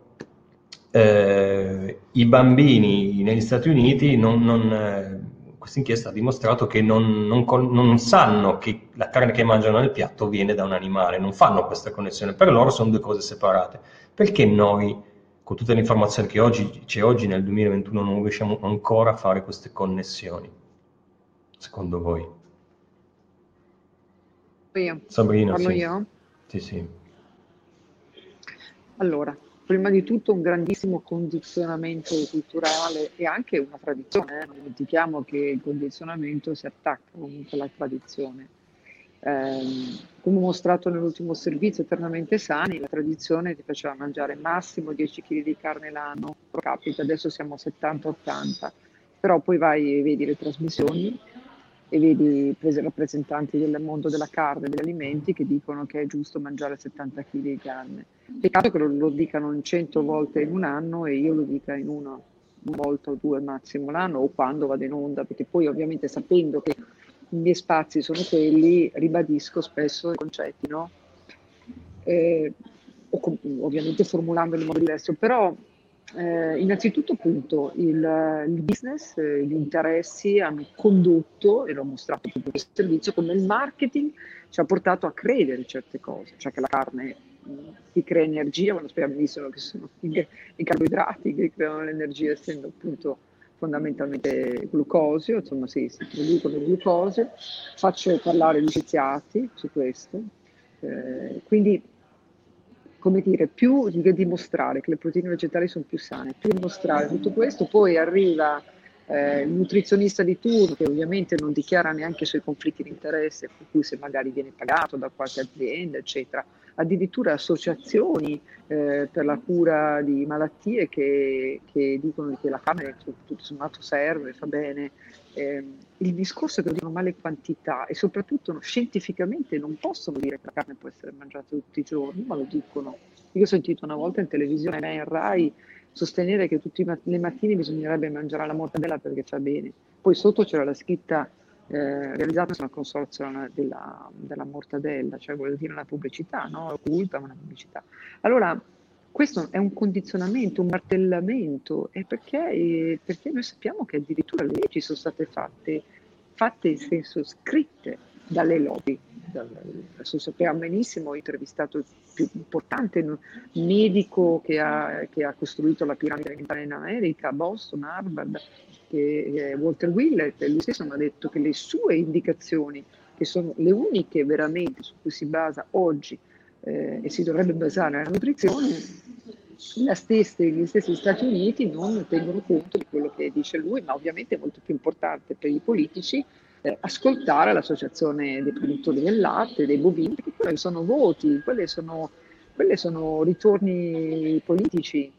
Eh, I bambini negli Stati Uniti non, non eh, questa inchiesta ha dimostrato che non, non, non, sanno che la carne che mangiano nel piatto viene da un animale, non fanno questa connessione, per loro sono due cose separate. Perché noi, con tutte le informazioni che oggi, c'è oggi nel 2021, non riusciamo ancora a fare queste connessioni? Secondo voi? Io. Sabrina, Parlo sì. io? Sì, sì. Allora, prima di tutto un grandissimo condizionamento culturale e anche una tradizione, eh? non dimentichiamo che il condizionamento si attacca comunque alla tradizione. Eh, come mostrato nell'ultimo servizio Eternamente Sani, la tradizione ti faceva mangiare massimo 10 kg di carne l'anno pro capita, adesso siamo a 70-80, però poi vai e vedi le trasmissioni e vedi prese rappresentanti del mondo della carne e degli alimenti che dicono che è giusto mangiare 70 kg di carne. Peccato che lo, lo dicano in 100 volte in un anno e io lo dica in una, una volta o due massimo l'anno o quando vado in onda, perché poi ovviamente sapendo che i miei spazi sono quelli, ribadisco spesso i concetti, no? Eh, ovviamente formulandoli in modo diverso, però eh, innanzitutto appunto il, il, business, eh, gli interessi hanno condotto, e l'ho mostrato in questo servizio, come il marketing ci ha portato a credere certe cose, cioè che la carne ti crea energia, quando speriamo benissimo che sono <laughs> i, i carboidrati che creano l'energia, essendo appunto fondamentalmente glucosio, insomma sì, si producono glucosio. Faccio parlare gli scienziati su questo. Eh, quindi come dire, più di dimostrare che le proteine vegetali sono più sane, più dimostrare tutto questo, poi arriva eh, il nutrizionista di turno che ovviamente non dichiara neanche i suoi conflitti di interesse, per cui se magari viene pagato da qualche azienda, eccetera, addirittura associazioni eh, per la cura di malattie che, che, dicono che la carne tutto sommato serve, fa bene. Eh, il discorso che dicono male quantità e soprattutto scientificamente non possono dire che la carne può essere mangiata tutti i giorni, ma lo dicono. Io ho sentito una volta in televisione, me in Rai, sostenere che tutte le mattine bisognerebbe mangiare la mortadella perché fa bene. Poi sotto c'era la scritta eh, realizzata sulla consorzio della, della, mortadella, cioè vuol dire una pubblicità, no? occulta una pubblicità. Allora, questo è un condizionamento, un martellamento, perché, perché noi sappiamo che addirittura le leggi sono state fatte, fatte in senso scritte dalle lobby. Adesso sappiamo benissimo, ho intervistato il più importante medico che ha, che ha costruito la piramide alimentare in America, Boston, Harvard, che è Walter Willett, lui stesso mi ha detto che le sue indicazioni, che sono le uniche veramente su cui si basa oggi eh, e si dovrebbe basare la nutrizione, stessa, gli stessi Stati Uniti non tengono conto di quello che dice lui, ma ovviamente è molto più importante per i politici eh, ascoltare l'associazione dei produttori del latte, dei bovini, perché quelli sono voti, quelli sono, quelli sono ritorni politici,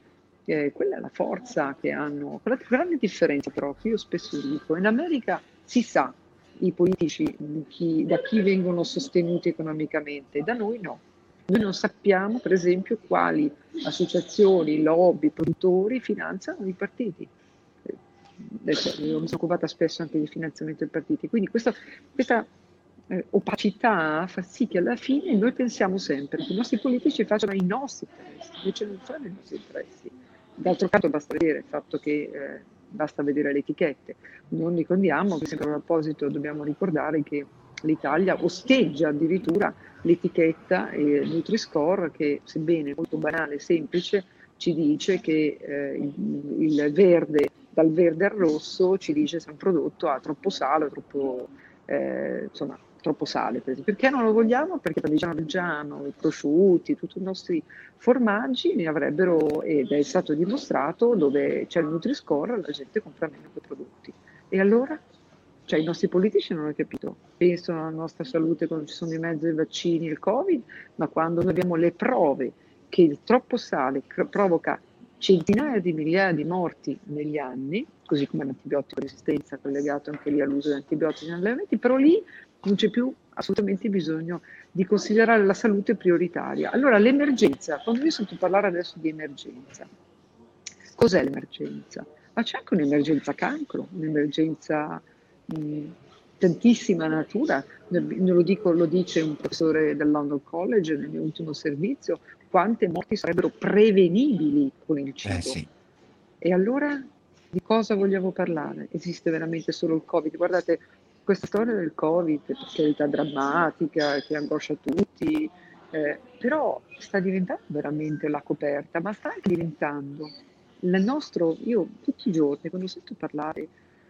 eh, quella è la forza che hanno. La grande differenza però, che io spesso dico, in America si sa i politici chi, da chi vengono sostenuti economicamente, da noi no. Noi non sappiamo, per esempio, quali associazioni, lobby, produttori finanziano i partiti io mi sono occupata spesso anche di finanziamento dei partiti, quindi questa, questa eh, opacità fa sì che alla fine noi pensiamo sempre che i nostri politici facciano i nostri interessi, invece non fanno i nostri interessi. D'altro canto basta vedere il fatto che eh, basta vedere le etichette. Non ricordiamo che sempre a proposito dobbiamo ricordare che l'Italia osteggia addirittura l'etichetta eh, Nutri-Score che sebbene molto banale e semplice ci dice che eh, il, verde dal verde al rosso ci dice se un prodotto ha troppo sale troppo, eh, insomma, troppo sale. Per Perché non lo vogliamo? Perché parmigiano reggiano, i prosciutti, tutti i nostri formaggi ne avrebbero, ed è stato dimostrato, dove c'è il Nutri-Score la gente compra meno quei prodotti. E allora? Cioè i nostri politici non hanno capito, pensano alla nostra salute quando ci sono in mezzo i vaccini, il Covid, ma quando noi abbiamo le prove che il troppo sale provoca centinaia di migliaia di morti negli anni, così come l'antibiotico resistenza collegato anche lì all'uso di antibiotici negli allevamenti, però lì non c'è più assolutamente bisogno di considerare la salute prioritaria. Allora l'emergenza, quando io sento parlare adesso di emergenza, cos'è l'emergenza? Ma c'è anche un'emergenza cancro, un'emergenza mh, tantissima natura, lo, dico, lo dice un professore del London College nel mio ultimo servizio, quante morti sarebbero prevenibili con il cibo. Eh sì. E allora di cosa vogliamo parlare? Esiste veramente solo il Covid? Guardate, questa storia del Covid, per carità drammatica, che angoscia tutti, eh, però sta diventando veramente la coperta, ma sta anche diventando il nostro, io tutti i giorni quando sento parlare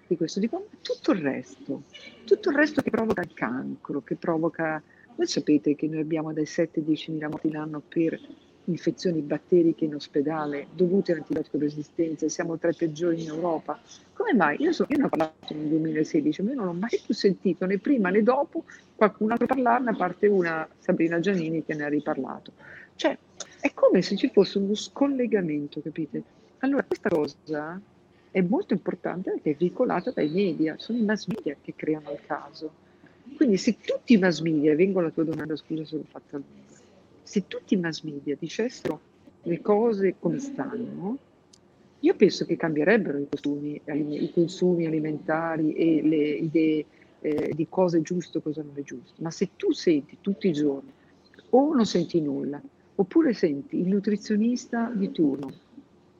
di questo dico, ma tutto il resto, tutto il resto che provoca il cancro, che provoca, voi sapete che noi abbiamo dai 7-10 mila morti l'anno per infezioni batteriche in ospedale dovute all'antibiotico resistenza, siamo tra i peggiori in Europa. Come mai? Io, so, io ne ho parlato nel 2016, ma io non ho mai più sentito né prima né dopo qualcun altro parlarne, a parte una Sabrina Giannini che ne ha riparlato. Cioè, è come se ci fosse uno scollegamento, capite? Allora, questa cosa è molto importante perché è veicolata dai media, sono i mass media che creano il caso. Quindi se tutti i mass media, vengo alla tua domanda, scusa se l'ho fatta lunga, se tutti i mass media dicessero le cose come stanno, io penso che cambierebbero i consumi, i consumi alimentari e le idee eh, di cosa è giusto e cosa non è giusto. Ma se tu senti tutti i giorni o non senti nulla, oppure senti il nutrizionista di turno,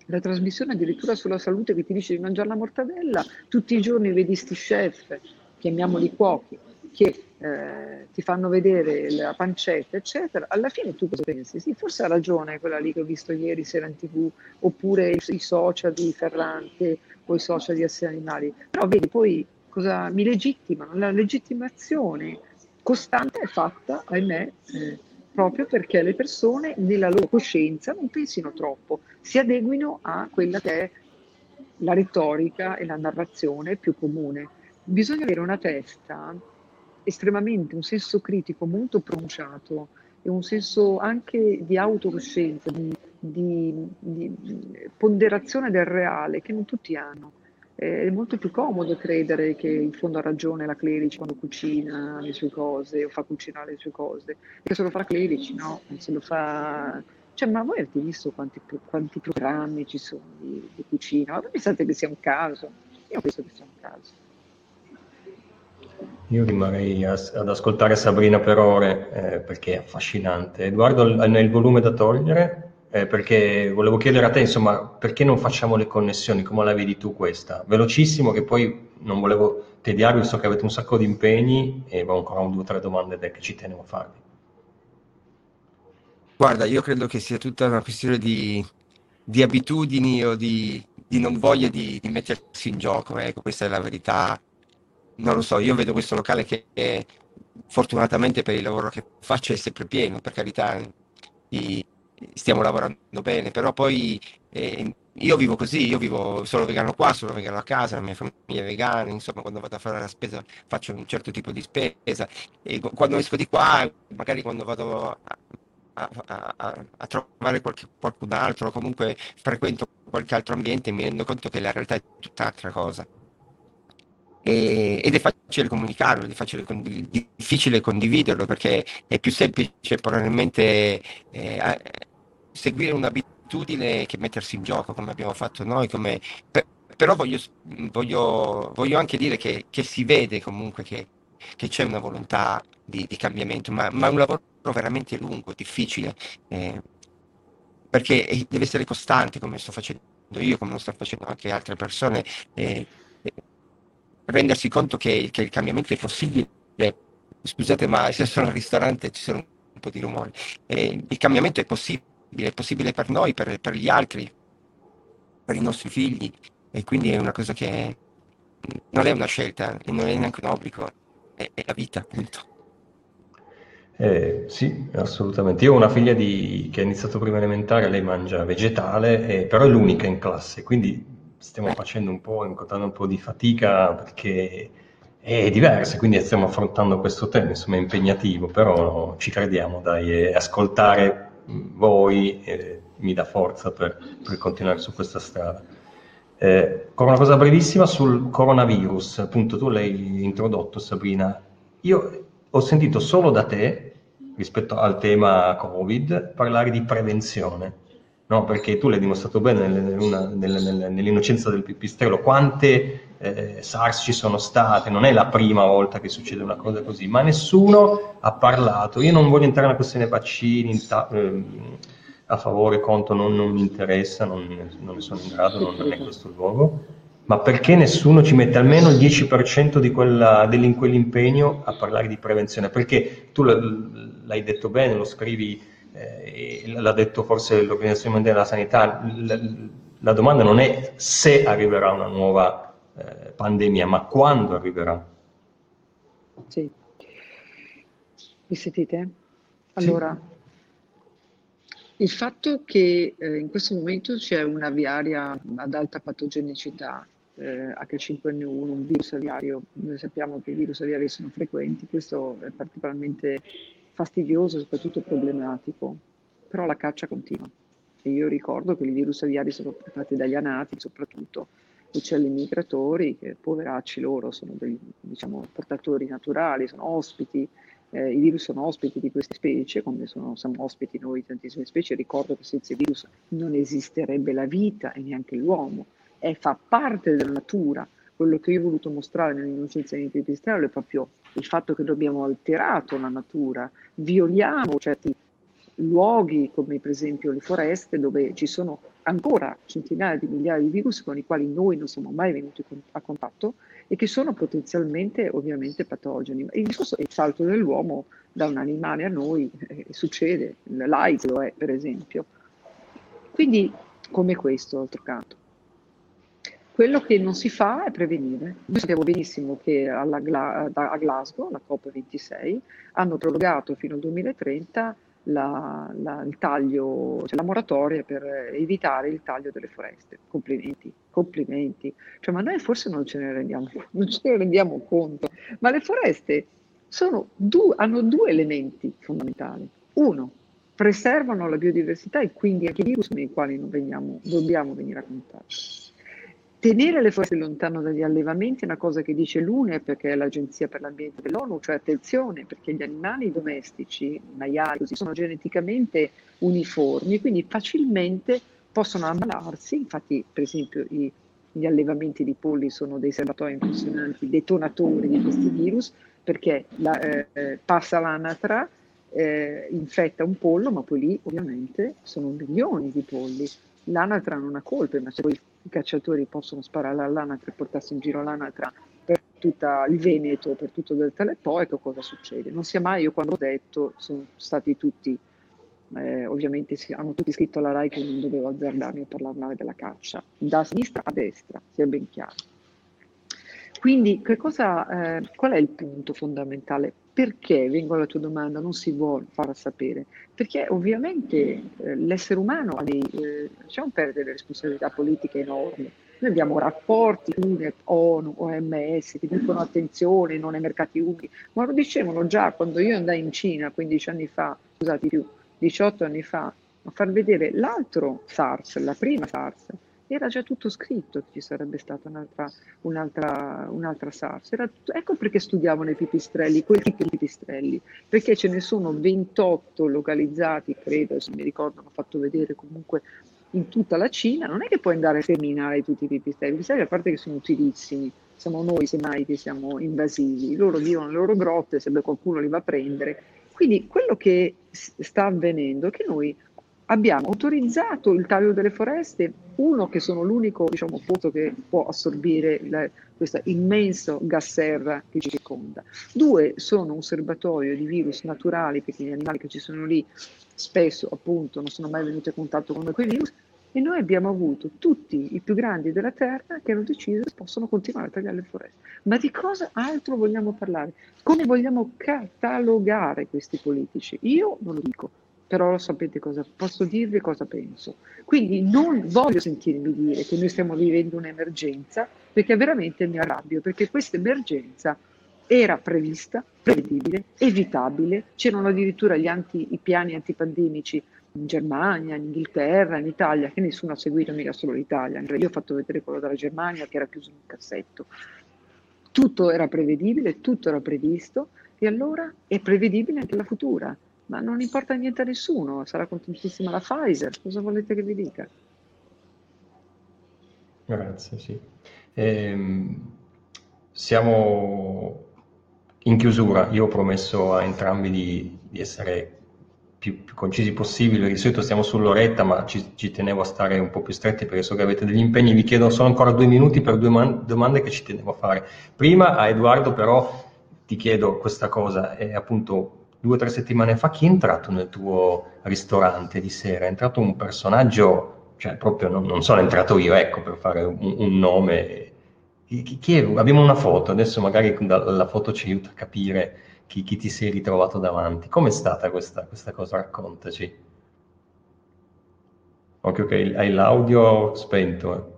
la trasmissione addirittura sulla salute che ti dice di mangiare la mortadella, tutti i giorni vedi sti chef, chiamiamoli cuochi, che eh, ti fanno vedere la pancetta, eccetera, alla fine tu cosa pensi? Sì, forse ha ragione quella lì che ho visto ieri sera in tv, oppure i, i social di Ferrante o i social di Assi Animali. Però vedi, poi cosa mi legittimano? La legittimazione costante è fatta, ahimè, eh, proprio perché le persone nella loro coscienza non pensino troppo, si adeguino a quella che è la retorica e la narrazione più comune. Bisogna avere una testa estremamente un senso critico molto pronunciato e un senso anche di autocoscienza, di, di, di ponderazione del reale che non tutti hanno. È molto più comodo credere che in fondo ha ragione la Clerici quando cucina le sue cose o fa cucinare le sue cose, che se lo fa Clerici, no? Se lo fa... Cioè, ma voi avete visto quanti, quanti programmi ci sono di, di cucina? Ma voi pensate che sia un caso? Io penso che sia un caso. Io rimarrei ad ascoltare Sabrina per ore eh, perché è affascinante. Ha il volume da togliere eh, perché volevo chiedere a te, insomma, perché non facciamo le connessioni? Come la vedi tu questa? Velocissimo, che poi non volevo tediarvi, so che avete un sacco di impegni e ho ancora un, due o tre domande che ci tenevo a farvi. Guarda, io credo che sia tutta una questione di, di abitudini o di, di non voglia di, di, mettersi in gioco, ecco, questa è la verità non lo so, io vedo questo locale che è, fortunatamente per il lavoro che faccio è sempre pieno, per carità, i, stiamo lavorando bene, però poi eh, io vivo così, io vivo solo vegano qua, solo vegano a casa, la mia famiglia è vegana, insomma quando vado a fare la spesa faccio un certo tipo di spesa. E quando esco di qua, magari quando vado a, a, a, a trovare qualche, qualcun altro, comunque frequento qualche altro ambiente mi rendo conto che la realtà è tutt'altra cosa e, ed è facile comunicarlo, è facile condiv- difficile condividerlo perché è più semplice probabilmente eh, seguire un'abitudine che mettersi in gioco come abbiamo fatto noi, come, per, però voglio, voglio, voglio, anche dire che, che, si vede comunque che, che c'è una volontà di, di cambiamento, ma, ma, un lavoro veramente lungo, difficile, eh, perché deve essere costante come sto facendo io, come lo sto facendo anche altre persone. Eh, rendersi conto che, che il cambiamento è possibile. Scusate, ma se sono al ristorante ci sono un po' di rumore. Eh, il cambiamento è possibile, è possibile per noi, per, per, gli altri, per i nostri figli, e quindi è una cosa che non è una scelta, non è neanche un obbligo, è, è la vita, appunto. Eh, sì, assolutamente. Io ho una figlia di, che ha iniziato prima elementare, lei mangia vegetale, eh, però è l'unica in classe, quindi stiamo facendo un po', incontrando un po' di fatica perché è diversa, quindi stiamo affrontando questo tema, insomma è impegnativo, però ci crediamo, dai, ascoltare voi eh, mi dà forza per, per, continuare su questa strada. Eh, una cosa brevissima sul coronavirus, appunto tu l'hai introdotto Sabrina, io ho sentito solo da te, rispetto al tema Covid, parlare di prevenzione no? perché tu l'hai dimostrato bene nel, nel, nell'innocenza del pipistrello, quante eh, SARS ci sono state, non è la prima volta che succede una cosa così, ma nessuno ha parlato, io non voglio entrare nella questione vaccini, ta- eh, a favore, contro, non, non mi interessa, non, non, ne sono in grado, non è questo il luogo, ma perché nessuno ci mette almeno il 10% di quella, di quell'impegno a parlare di prevenzione? Perché tu l'hai detto bene, lo scrivi eh, l'ha detto forse l'Organizzazione Mondiale della Sanità, la, la, domanda non è se arriverà una nuova eh, pandemia, ma quando arriverà. Sì. Mi sentite? Allora, sì. il fatto che eh, in questo momento c'è una viaria ad alta patogenicità, eh, H5N1, un virus aviario, noi sappiamo che i virus aviari sono frequenti, questo è particolarmente fastidioso e soprattutto problematico, però la caccia continua. E io ricordo che i virus aviari sono portati dagli anati, soprattutto uccelli migratori, che poveracci loro sono dei diciamo, portatori naturali, sono ospiti, eh, i virus sono ospiti di queste specie, come sono, siamo ospiti noi di tantissime specie, ricordo che senza i virus non esisterebbe la vita e neanche l'uomo, è, fa parte della natura, quello che io ho voluto mostrare nell'innocenza di pipistrello è proprio il fatto che abbiamo alterato la natura, violiamo certi luoghi come per esempio le foreste dove ci sono ancora centinaia di migliaia di virus con i quali noi non siamo mai venuti a contatto e che sono potenzialmente ovviamente patogeni. Il discorso è il salto dell'uomo da un animale a noi, eh, succede, l'AIDS lo è per esempio. Quindi come questo, d'altro canto. Quello che non si fa è prevenire. Noi sappiamo benissimo che alla, a Glasgow, la COP26, hanno prorogato fino al 2030 la, la, taglio, cioè la moratoria per evitare il taglio delle foreste. Complimenti, complimenti. Cioè, ma noi forse non ce ne rendiamo, ce ne rendiamo conto, ma le foreste due, hanno due elementi fondamentali. Uno, preservano la biodiversità e quindi anche i virus con i quali veniamo, dobbiamo venire a contatto tenere le foreste lontano dagli allevamenti è una cosa che dice l'UNE perché è l'Agenzia per l'Ambiente dell'ONU, cioè attenzione perché gli animali domestici, maiali, così, sono geneticamente uniformi, quindi facilmente possono ammalarsi, infatti per esempio i, gli allevamenti di polli sono dei serbatoi impressionanti, detonatori di questi virus, perché la, eh, passa l'anatra, eh, infetta un pollo, ma poi lì ovviamente sono milioni di polli. L'anatra non ha colpe, ma se poi i cacciatori possono sparare all'anatra e portarsi in giro l'anatra per tutto il Veneto, per tutto il Delta del Po, ecco cosa succede. Non sia mai, io quando ho detto, sono stati tutti, eh, ovviamente hanno tutti scritto alla RAI che non dovevo azzardarmi a parlare male della caccia, da sinistra a destra, sia ben chiaro. Quindi cosa, eh, qual è il punto fondamentale? Perché, vengo alla tua domanda, non si vuole far sapere? Perché ovviamente eh, l'essere umano ha dei, eh, lasciamo perdere responsabilità politiche enormi. Noi abbiamo rapporti, UNEP, ONU, OMS, che dicono attenzione, non ai mercati umidi, ma lo dicevano già quando io andai in Cina 15 anni fa, scusate più, 18 anni fa, a far vedere l'altro SARS, la prima SARS, era già tutto scritto che ci sarebbe stata un'altra, un'altra, un'altra SARS. Tutto, ecco perché studiavano i pipistrelli, quel tipo di pipistrelli, perché ce ne sono 28 localizzati, credo, se mi ricordo, hanno fatto vedere comunque in tutta la Cina, non è che puoi andare a terminare tutti i pipistrelli, i pipistrelli a parte che sono utilissimi, siamo noi semmai che siamo invasivi, loro vivono nelle loro grotte, se qualcuno li va a prendere. Quindi quello che sta avvenendo è che noi abbiamo autorizzato il taglio delle foreste, uno che sono l'unico diciamo, pozzo che può assorbire la, questo immenso gas serra che ci circonda, due sono un serbatoio di virus naturali perché gli animali che ci sono lì spesso appunto non sono mai venuti a contatto con quei virus e noi abbiamo avuto tutti i più grandi della Terra che hanno deciso che possono continuare a tagliare le foreste. Ma di cosa altro vogliamo parlare? Come vogliamo catalogare questi politici? Io non lo dico, però lo sapete cosa posso dirvi cosa penso. Quindi non voglio sentirmi dire che noi stiamo vivendo un'emergenza, perché veramente mi arrabbio, perché questa emergenza era prevista, prevedibile, evitabile, c'erano addirittura anti, i piani antipandemici in Germania, in Inghilterra, in Italia, che nessuno ha seguito, mica solo l'Italia. Io ho fatto vedere quello della Germania che era chiuso in un cassetto. Tutto era prevedibile, tutto era previsto e allora è prevedibile anche la futura. Ma non importa niente a nessuno, sarà contentissima la Pfizer, cosa volete che vi dica? Grazie, sì. Ehm, siamo in chiusura, io ho promesso a entrambi di, di essere più, più, concisi possibile, di solito stiamo sull'oretta, ma ci, ci, tenevo a stare un po' più stretti perché so che avete degli impegni, vi chiedo solo ancora due minuti per due man- domande che ci tenevo a fare. Prima a Edoardo però ti chiedo questa cosa, è appunto due o tre settimane fa chi è entrato nel tuo ristorante di sera? È entrato un personaggio, cioè proprio non, non sono entrato io, ecco, per fare un, un nome. Chi, chi? Abbiamo una foto, adesso magari la foto ci aiuta a capire chi, chi ti sei ritrovato davanti. Com'è stata questa, questa cosa? Raccontaci. Occhio che hai l'audio spento. Eh.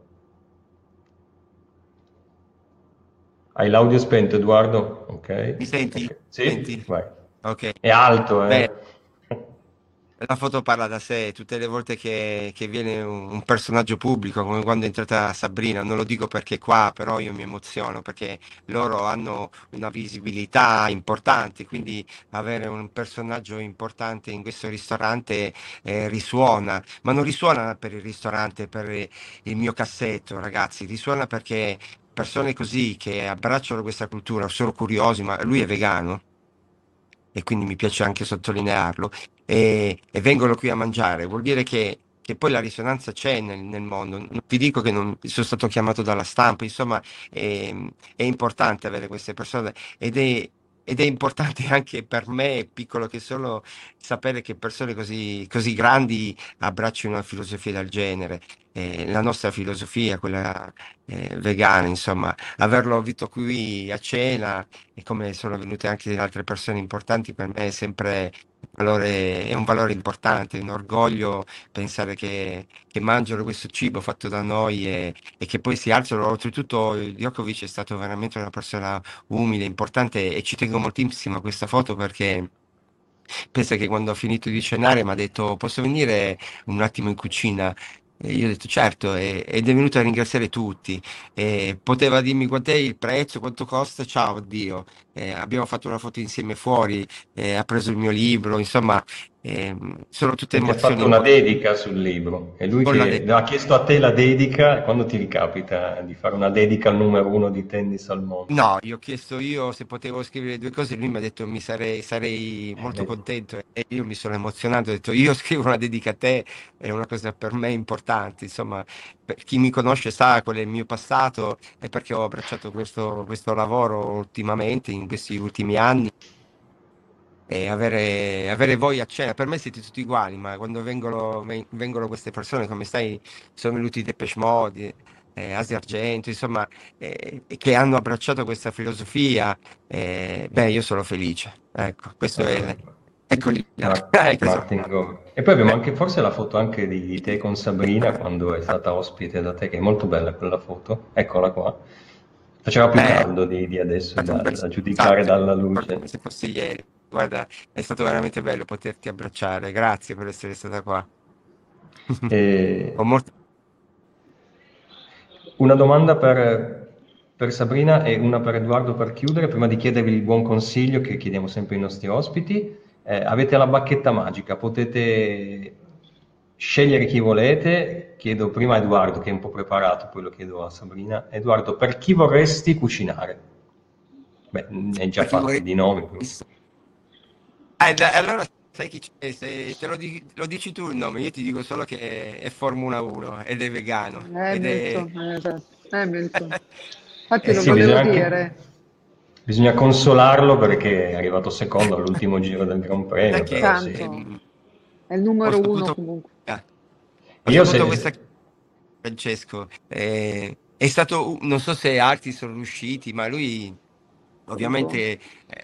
Hai l'audio spento, Edoardo? Ok. Mi senti? Okay. Sì, senti? vai. Ok. È alto, eh. Beh, la foto parla da sé, tutte le volte che, che viene un, personaggio pubblico, come quando è entrata Sabrina, non lo dico perché qua, però io mi emoziono, perché loro hanno una visibilità importante, quindi avere un personaggio importante in questo ristorante eh, risuona, ma non risuona per il ristorante, per il mio cassetto, ragazzi, risuona perché persone così che abbracciano questa cultura, sono curiosi, ma lui è vegano e quindi mi piace anche sottolinearlo, e, e vengono qui a mangiare, vuol dire che, che poi la risonanza c'è nel, nel, mondo. Non ti dico che non sono stato chiamato dalla stampa, insomma è, è importante avere queste persone ed è, ed è importante <laughs> anche per me, piccolo che sono, sapere che persone così, così grandi abbracciano una filosofia del genere. Eh, la nostra filosofia, quella eh, vegana, insomma, averlo visto qui a cena e come sono venute anche altre persone importanti per me è sempre valore, è un valore importante, un orgoglio pensare che, che mangiano questo cibo fatto da noi e, e, che poi si alzano. Oltretutto Djokovic è stato veramente una persona umile, importante e ci tengo moltissimo a questa foto perché pensa che quando ho finito di cenare mi ha detto posso venire un attimo in cucina e io ho detto certo, ed è venuto a ringraziare tutti. E poteva dirmi quant'è il prezzo, quanto costa, ciao, Dio. Abbiamo fatto una foto insieme fuori, eh, ha preso il mio libro, insomma, eh, sono tutte emozioni. Ha fatto una dedica sul libro e lui che ha chiesto a te la dedica, quando ti ricapita di fare una dedica al numero uno di tennis al mondo? No, io ho chiesto io se potevo scrivere due cose, lui mi ha detto mi sarei, sarei molto contento e io mi sono emozionato, ho detto io scrivo una dedica a te, è una cosa per me importante, insomma, per chi mi conosce sa qual è il mio passato e perché ho abbracciato questo, questo lavoro ultimamente, in questi ultimi anni e avere, avere, voi a cena. Per me siete tutti uguali, ma quando vengono, vengono queste persone, come stai, sono venuti Depeche Mode, eh, Asia Argento, insomma, eh, che hanno abbracciato questa filosofia, eh, beh, io sono felice. Ecco, questo è... Eccoli. Ecco. <laughs> E poi abbiamo anche forse la foto anche di, di te con Sabrina quando è stata ospite da te, che è molto bella quella foto. Eccola qua. Faceva più eh, caldo di, di adesso, da, da giudicare dalla luce. Se fosse ieri. Guarda, è stato veramente bello poterti abbracciare. Grazie per essere stata qua. E... <laughs> molto... Una domanda per, per, Sabrina e una per Edoardo per chiudere, prima di chiedervi il buon consiglio che chiediamo sempre ai nostri ospiti. Eh, avete la bacchetta magica, potete scegliere chi volete. Chiedo prima a Edoardo, che è un po' preparato, poi lo chiedo a Sabrina. Edoardo, per chi vorresti cucinare? Beh, ne hai già fatti di nomi. Eh, allora sai chi c'è? Se te lo, di- lo dici tu il nome, io ti dico solo che è Formula 1 ed è vegano. ed è... Hamilton, eh, esatto. Hamilton. <laughs> Infatti Eh lo sì, volevo bisogna anche- dire. Bisogna consolarlo perché è arrivato secondo all'ultimo <laughs> giro del Gran Premio. Perché Però sì. Tanto. È il numero uno saputo, comunque. ah, ho Io saputo se... questa Francesco. eh, è stato, non so se altri sono riusciti, ma lui ovviamente eh,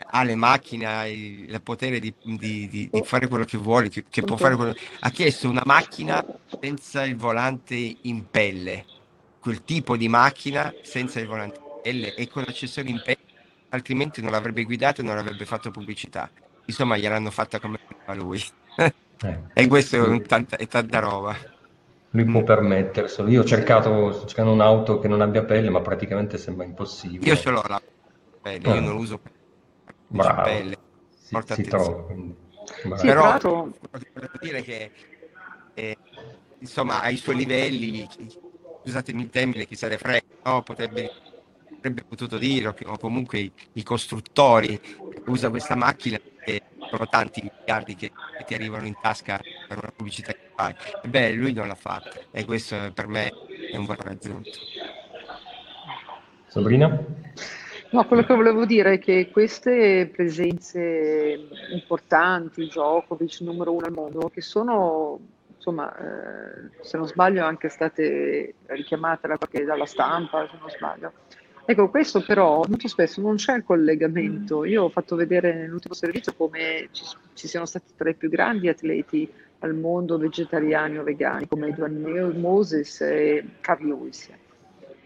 ha le macchine, ha il, il potere di, di, di, di, oh. fare quello che vuole, che, che può fare quello... ha chiesto una macchina senza il volante in pelle, quel tipo di macchina senza il volante in pelle e con l'accessore in pelle, altrimenti non l'avrebbe guidato e non avrebbe fatto pubblicità. Insomma, gliel'hanno fatta come a lui. Eh. <laughs> e questo è tanta, è tanta roba lui può permetterselo. Io ho cercato, sto cercando un'auto che non abbia pelle, ma praticamente sembra impossibile. Io ce l'ho la pelle, io non uso Bravo. pelle. Si, si trova, quindi. Sì, Però devo dire che eh, insomma ai suoi livelli, scusatemi il termine, chi se ne frega, no? potrebbe, avrebbe potuto dire, o comunque i, i costruttori usa questa macchina e sono tanti miliardi che, che, ti arrivano in tasca per una pubblicità che fai. Beh, lui non l'ha fatta e questo per me è un valore aggiunto. Sabrina? No, quello che volevo dire è che queste presenze importanti, Djokovic, numero uno al mondo, che sono, insomma, eh, se non sbaglio, anche state richiamate dalla stampa, se non sbaglio, Ecco, questo però molto spesso non c'è il collegamento. Io ho fatto vedere nell'ultimo servizio come ci, ci siano stati tra i più grandi atleti al mondo vegetariani o vegani, come Edward Moses e Carl Lewis.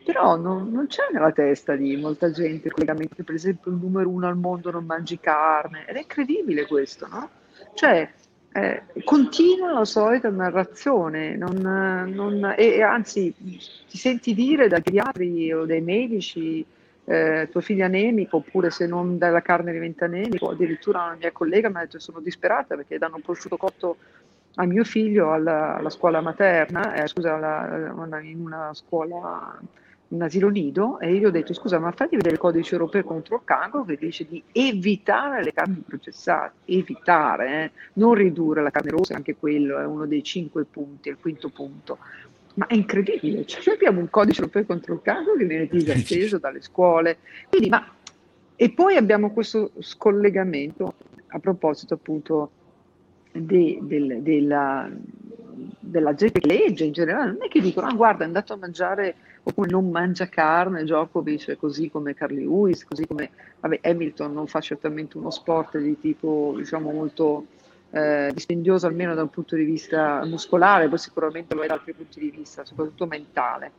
Però non, non, c'è nella testa di molta gente il collegamento, per esempio il numero uno al mondo non mangi carne, ed è incredibile questo, no? Cioè, eh, continua la solita narrazione, non, non, e, e, anzi ti senti dire dai pediatri o dai medici eh, tuo figlio è anemico oppure se non dai la carne diventa anemico, addirittura una mia collega mi ha detto sono disperata perché danno prosciutto cotto a mio figlio alla, alla scuola materna, eh, scusa, alla, in una scuola un asilo nido e io ho detto scusa ma fagli vedere il codice europeo contro il cancro che dice di evitare le carni processate, evitare, eh? non ridurre la carne rossa, anche quello è uno dei cinque punti, il quinto punto. Ma è incredibile, cioè, noi abbiamo un codice europeo contro il cancro che viene <laughs> disatteso dalle scuole, quindi, ma, e poi abbiamo questo scollegamento a proposito appunto de, del, della, della gente che legge in generale, non è che dicono ah guarda è andato a mangiare oppure non mangia carne, Djokovic, così come Carly Lewis, così come vabbè, Hamilton non fa certamente uno sport di tipo diciamo molto eh, dispendioso almeno da un punto di vista muscolare, poi sicuramente lo è da altri punti di vista, soprattutto mentale.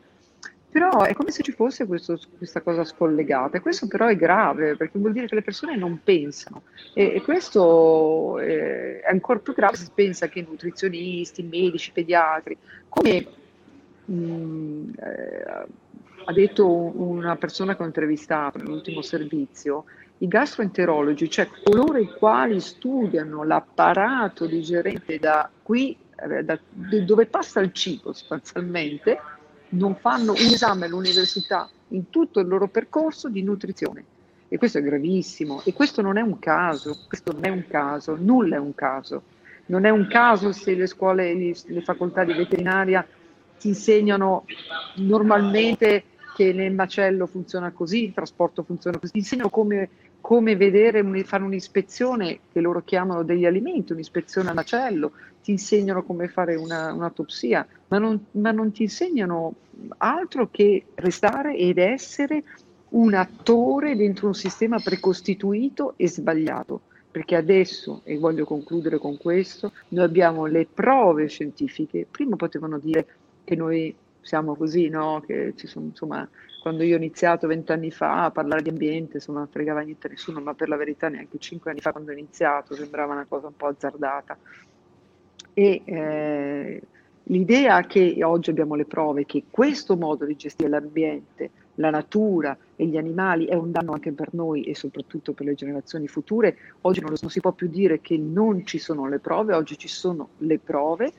Però è come se ci fosse questo, questa cosa scollegata. E questo però è grave perché vuol dire che le persone non pensano. E, e questo è ancora più grave se si pensa che nutrizionisti, medici, pediatri, come mh, eh, ha detto una persona che ho intervistato nell'ultimo servizio, i gastroenterologi, cioè coloro i quali studiano l'apparato digerente da qui, eh, da, dove passa il cibo sostanzialmente, non fanno un esame all'università in tutto il loro percorso di nutrizione. E questo è gravissimo. E questo non è un caso, questo non è un caso, nulla è un caso. Non è un caso se le scuole, le facoltà di veterinaria ti insegnano normalmente che nel macello funziona così, il trasporto funziona così, ti insegnano come, come vedere, fare un'ispezione che loro chiamano degli alimenti, un'ispezione al macello, ti insegnano come fare una, un'autopsia, ma non, ma non ti insegnano altro che restare ed essere un attore dentro un sistema precostituito e sbagliato. Perché adesso, e voglio concludere con questo, noi abbiamo le prove scientifiche, prima potevano dire che noi siamo così, no? Che ci sono, insomma, quando io ho iniziato vent'anni fa a parlare di ambiente, insomma, non fregava niente a nessuno, ma per la verità neanche cinque anni fa quando ho iniziato sembrava una cosa un po' azzardata. E eh, l'idea che oggi abbiamo le prove che questo modo di gestire l'ambiente, la natura e gli animali è un danno anche per noi e soprattutto per le generazioni future, oggi non, non si può più dire che non ci sono le prove, oggi ci sono le prove,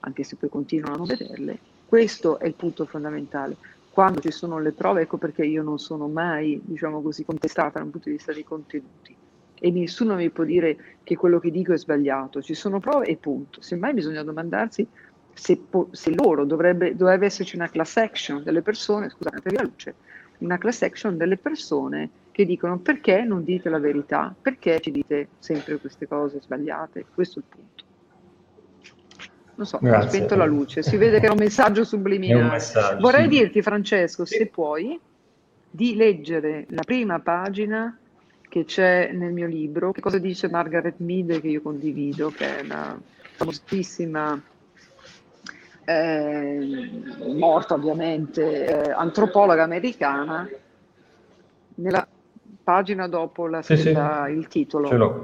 anche se poi continuano a non vederle, questo è il punto fondamentale. Quando ci sono le prove, ecco perché io non sono mai, diciamo così, contestata dal punto di vista dei contenuti. E nessuno mi può dire che quello che dico è sbagliato. Ci sono prove e punto. Semmai bisogna domandarsi se, po- se loro dovrebbe, dovrebbe esserci una class action delle persone, scusate la luce, una class action delle persone che dicono perché non dite la verità, perché ci dite sempre queste cose sbagliate. Questo è il punto. Non so, Grazie. ho spento la luce, si vede che è un messaggio subliminale. Un messaggio, Vorrei sì. dirti, Francesco, sì. se puoi, di leggere la prima pagina che c'è nel mio libro. Che cosa dice Margaret Mead che io condivido, che è una famosissima, eh, morta ovviamente, eh, antropologa americana, nella pagina dopo la Sì, sì, scritta, il titolo. ce l'ho.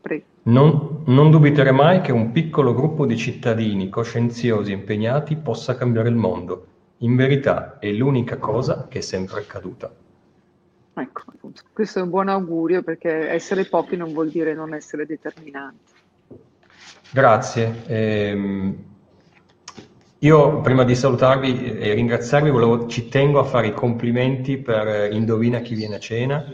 pre- Non, dubiterei mai che un piccolo gruppo di cittadini coscienziosi e impegnati possa cambiare il mondo. In verità è l'unica cosa che è sempre accaduta. Ecco, appunto. Questo è un buon augurio perché essere pochi non vuol dire non essere determinanti. Grazie. Ehm, io prima di salutarvi e ringraziarvi, volevo- ci tengo a fare i complimenti per eh, Indovina chi viene a cena,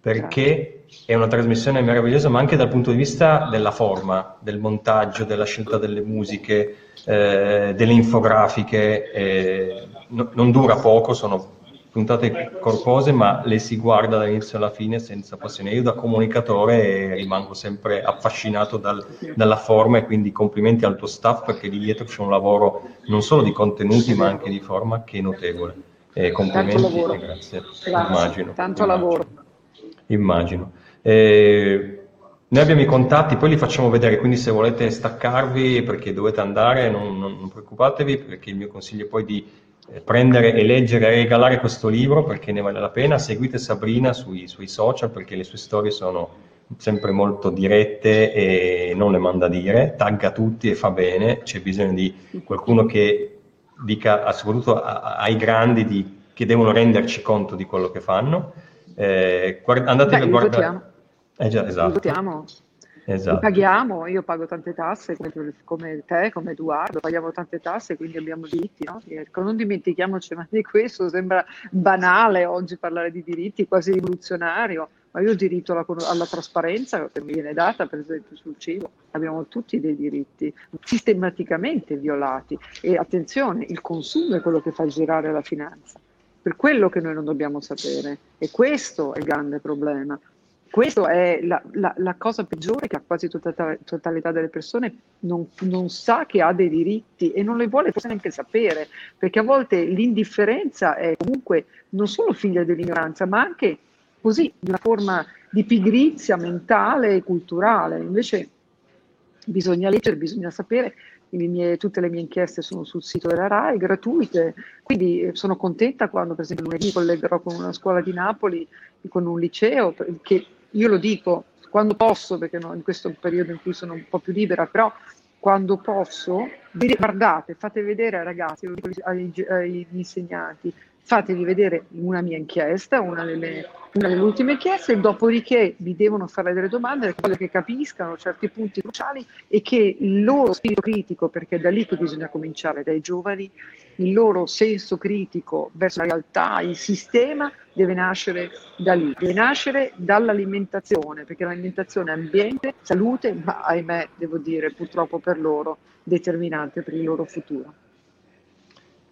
perché è una trasmissione meravigliosa, ma anche dal punto di vista della forma, del montaggio, della scelta delle musiche, eh, delle infografiche. eh, no- non dura poco, sono puntate corpose, ma le si guarda dall'inizio alla fine senza passione. Io da comunicatore rimango sempre affascinato dal- dalla forma e quindi complimenti al tuo staff perché lì dietro c'è un lavoro non solo di contenuti ma anche di forma che è notevole. Eh, complimenti lavoro. e grazie. Grazie, Immagino. tanto immagino. lavoro. Immagino. Eh, noi abbiamo i contatti, poi li facciamo vedere, quindi se volete staccarvi perché dovete andare, non, non- non preoccupatevi, perché il mio consiglio è poi di eh, prendere e leggere e regalare questo libro perché ne vale la pena. Seguite Sabrina sui, sui social perché le sue storie sono sempre molto dirette e non le manda a dire, tagga tutti e fa bene, c'è bisogno di qualcuno che dica, soprattutto ai grandi, di- che devono renderci conto di quello che fanno. Eh, guard- andatevi Beh, a guardare. Eh già, esatto. votiamo. Li esatto. paghiamo, io pago tante tasse come, come te, come Edoardo, paghiamo tante tasse, quindi abbiamo diritti, no? Ecco, non dimentichiamoci mai di questo, sembra banale oggi parlare di diritti, quasi rivoluzionario, ma io ho diritto alla, alla trasparenza che mi viene data, per esempio, sul cibo, abbiamo tutti dei diritti sistematicamente violati e attenzione, il consumo è quello che fa girare la finanza, per quello che noi non dobbiamo sapere e questo è il grande problema. Questa è la, la- la cosa peggiore che la quasi totalità, totalità delle persone non, non sa che ha dei diritti e non le vuole forse neanche sapere, perché a volte l'indifferenza è comunque non solo figlia dell'ignoranza, ma anche così una forma di pigrizia mentale e culturale. Invece bisogna leggere, bisogna sapere. Le mie- tutte le mie inchieste sono sul sito della RAI, gratuite, quindi eh, sono contenta quando per esempio lunedì collegherò con una scuola di Napoli, con un liceo, che io lo dico quando posso, perché no, in questo periodo in cui sono un po' più libera, però quando posso, guardate, fate vedere ai ragazzi, agli, agli insegnanti, fatevi vedere una mia inchiesta, una delle, una delle ultime inchieste, e dopodiché vi devono fare delle domande, le cose che capiscano certi punti cruciali e che il loro spirito critico, perché è da lì che bisogna cominciare, dai giovani, il loro senso critico verso la realtà, il sistema, deve nascere da lì, deve nascere dall'alimentazione, perché l'alimentazione è ambiente, salute, ma ahimè, devo dire, purtroppo per loro, determinante per il loro futuro.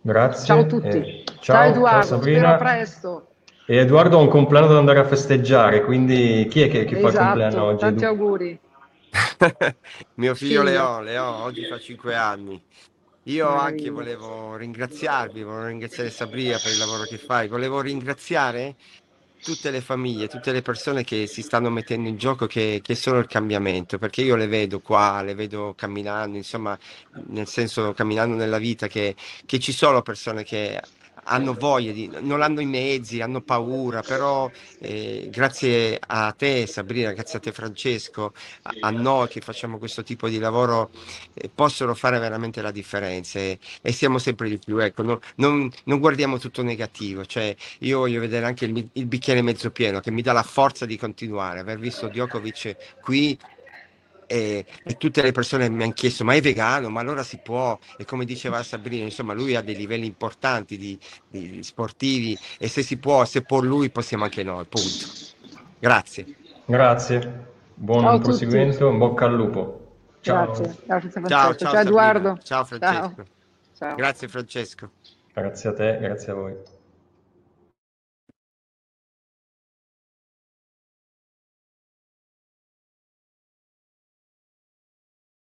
Grazie. Ciao a tutti. Eh, ciao, ciao, Edoardo, ciao Sabrina. presto. E Edoardo ha un compleanno da andare a festeggiare, quindi chi è che, che fa il compleanno Esatto, oggi? tanti auguri. <laughs> Mio figlio Figlio. Leon, Leon oggi fa 5 anni. Io anche volevo ringraziarvi, volevo ringraziare Sabrina per il lavoro che fai, volevo ringraziare tutte le famiglie, tutte le persone che si stanno mettendo in gioco, che, che sono il cambiamento, perché io le vedo qua, le vedo camminando, insomma, nel senso camminando nella vita, che, che ci sono persone che hanno voglia di, non hanno i mezzi, hanno paura, però eh, grazie a te Sabrina, grazie a te Francesco, a, a noi che facciamo questo tipo di lavoro, eh, possono fare veramente la differenza e, e siamo sempre di più. Ecco, no- non, non guardiamo tutto negativo, cioè io voglio vedere anche il, il bicchiere mezzo pieno che mi dà la forza di continuare. Aver visto Djokovic qui e, e tutte le persone mi hanno chiesto ma è vegano ma allora si può e come diceva Sabrina insomma lui ha dei livelli importanti di, di sportivi e se si può se può lui possiamo anche noi punto grazie Grazie, buon Ciao proseguimento, in bocca al lupo. Ciao. Grazie. Ciao ciao Ciao. Edoardo. ciao Francesco Ciao. grazie Francesco Grazie a te, grazie a voi.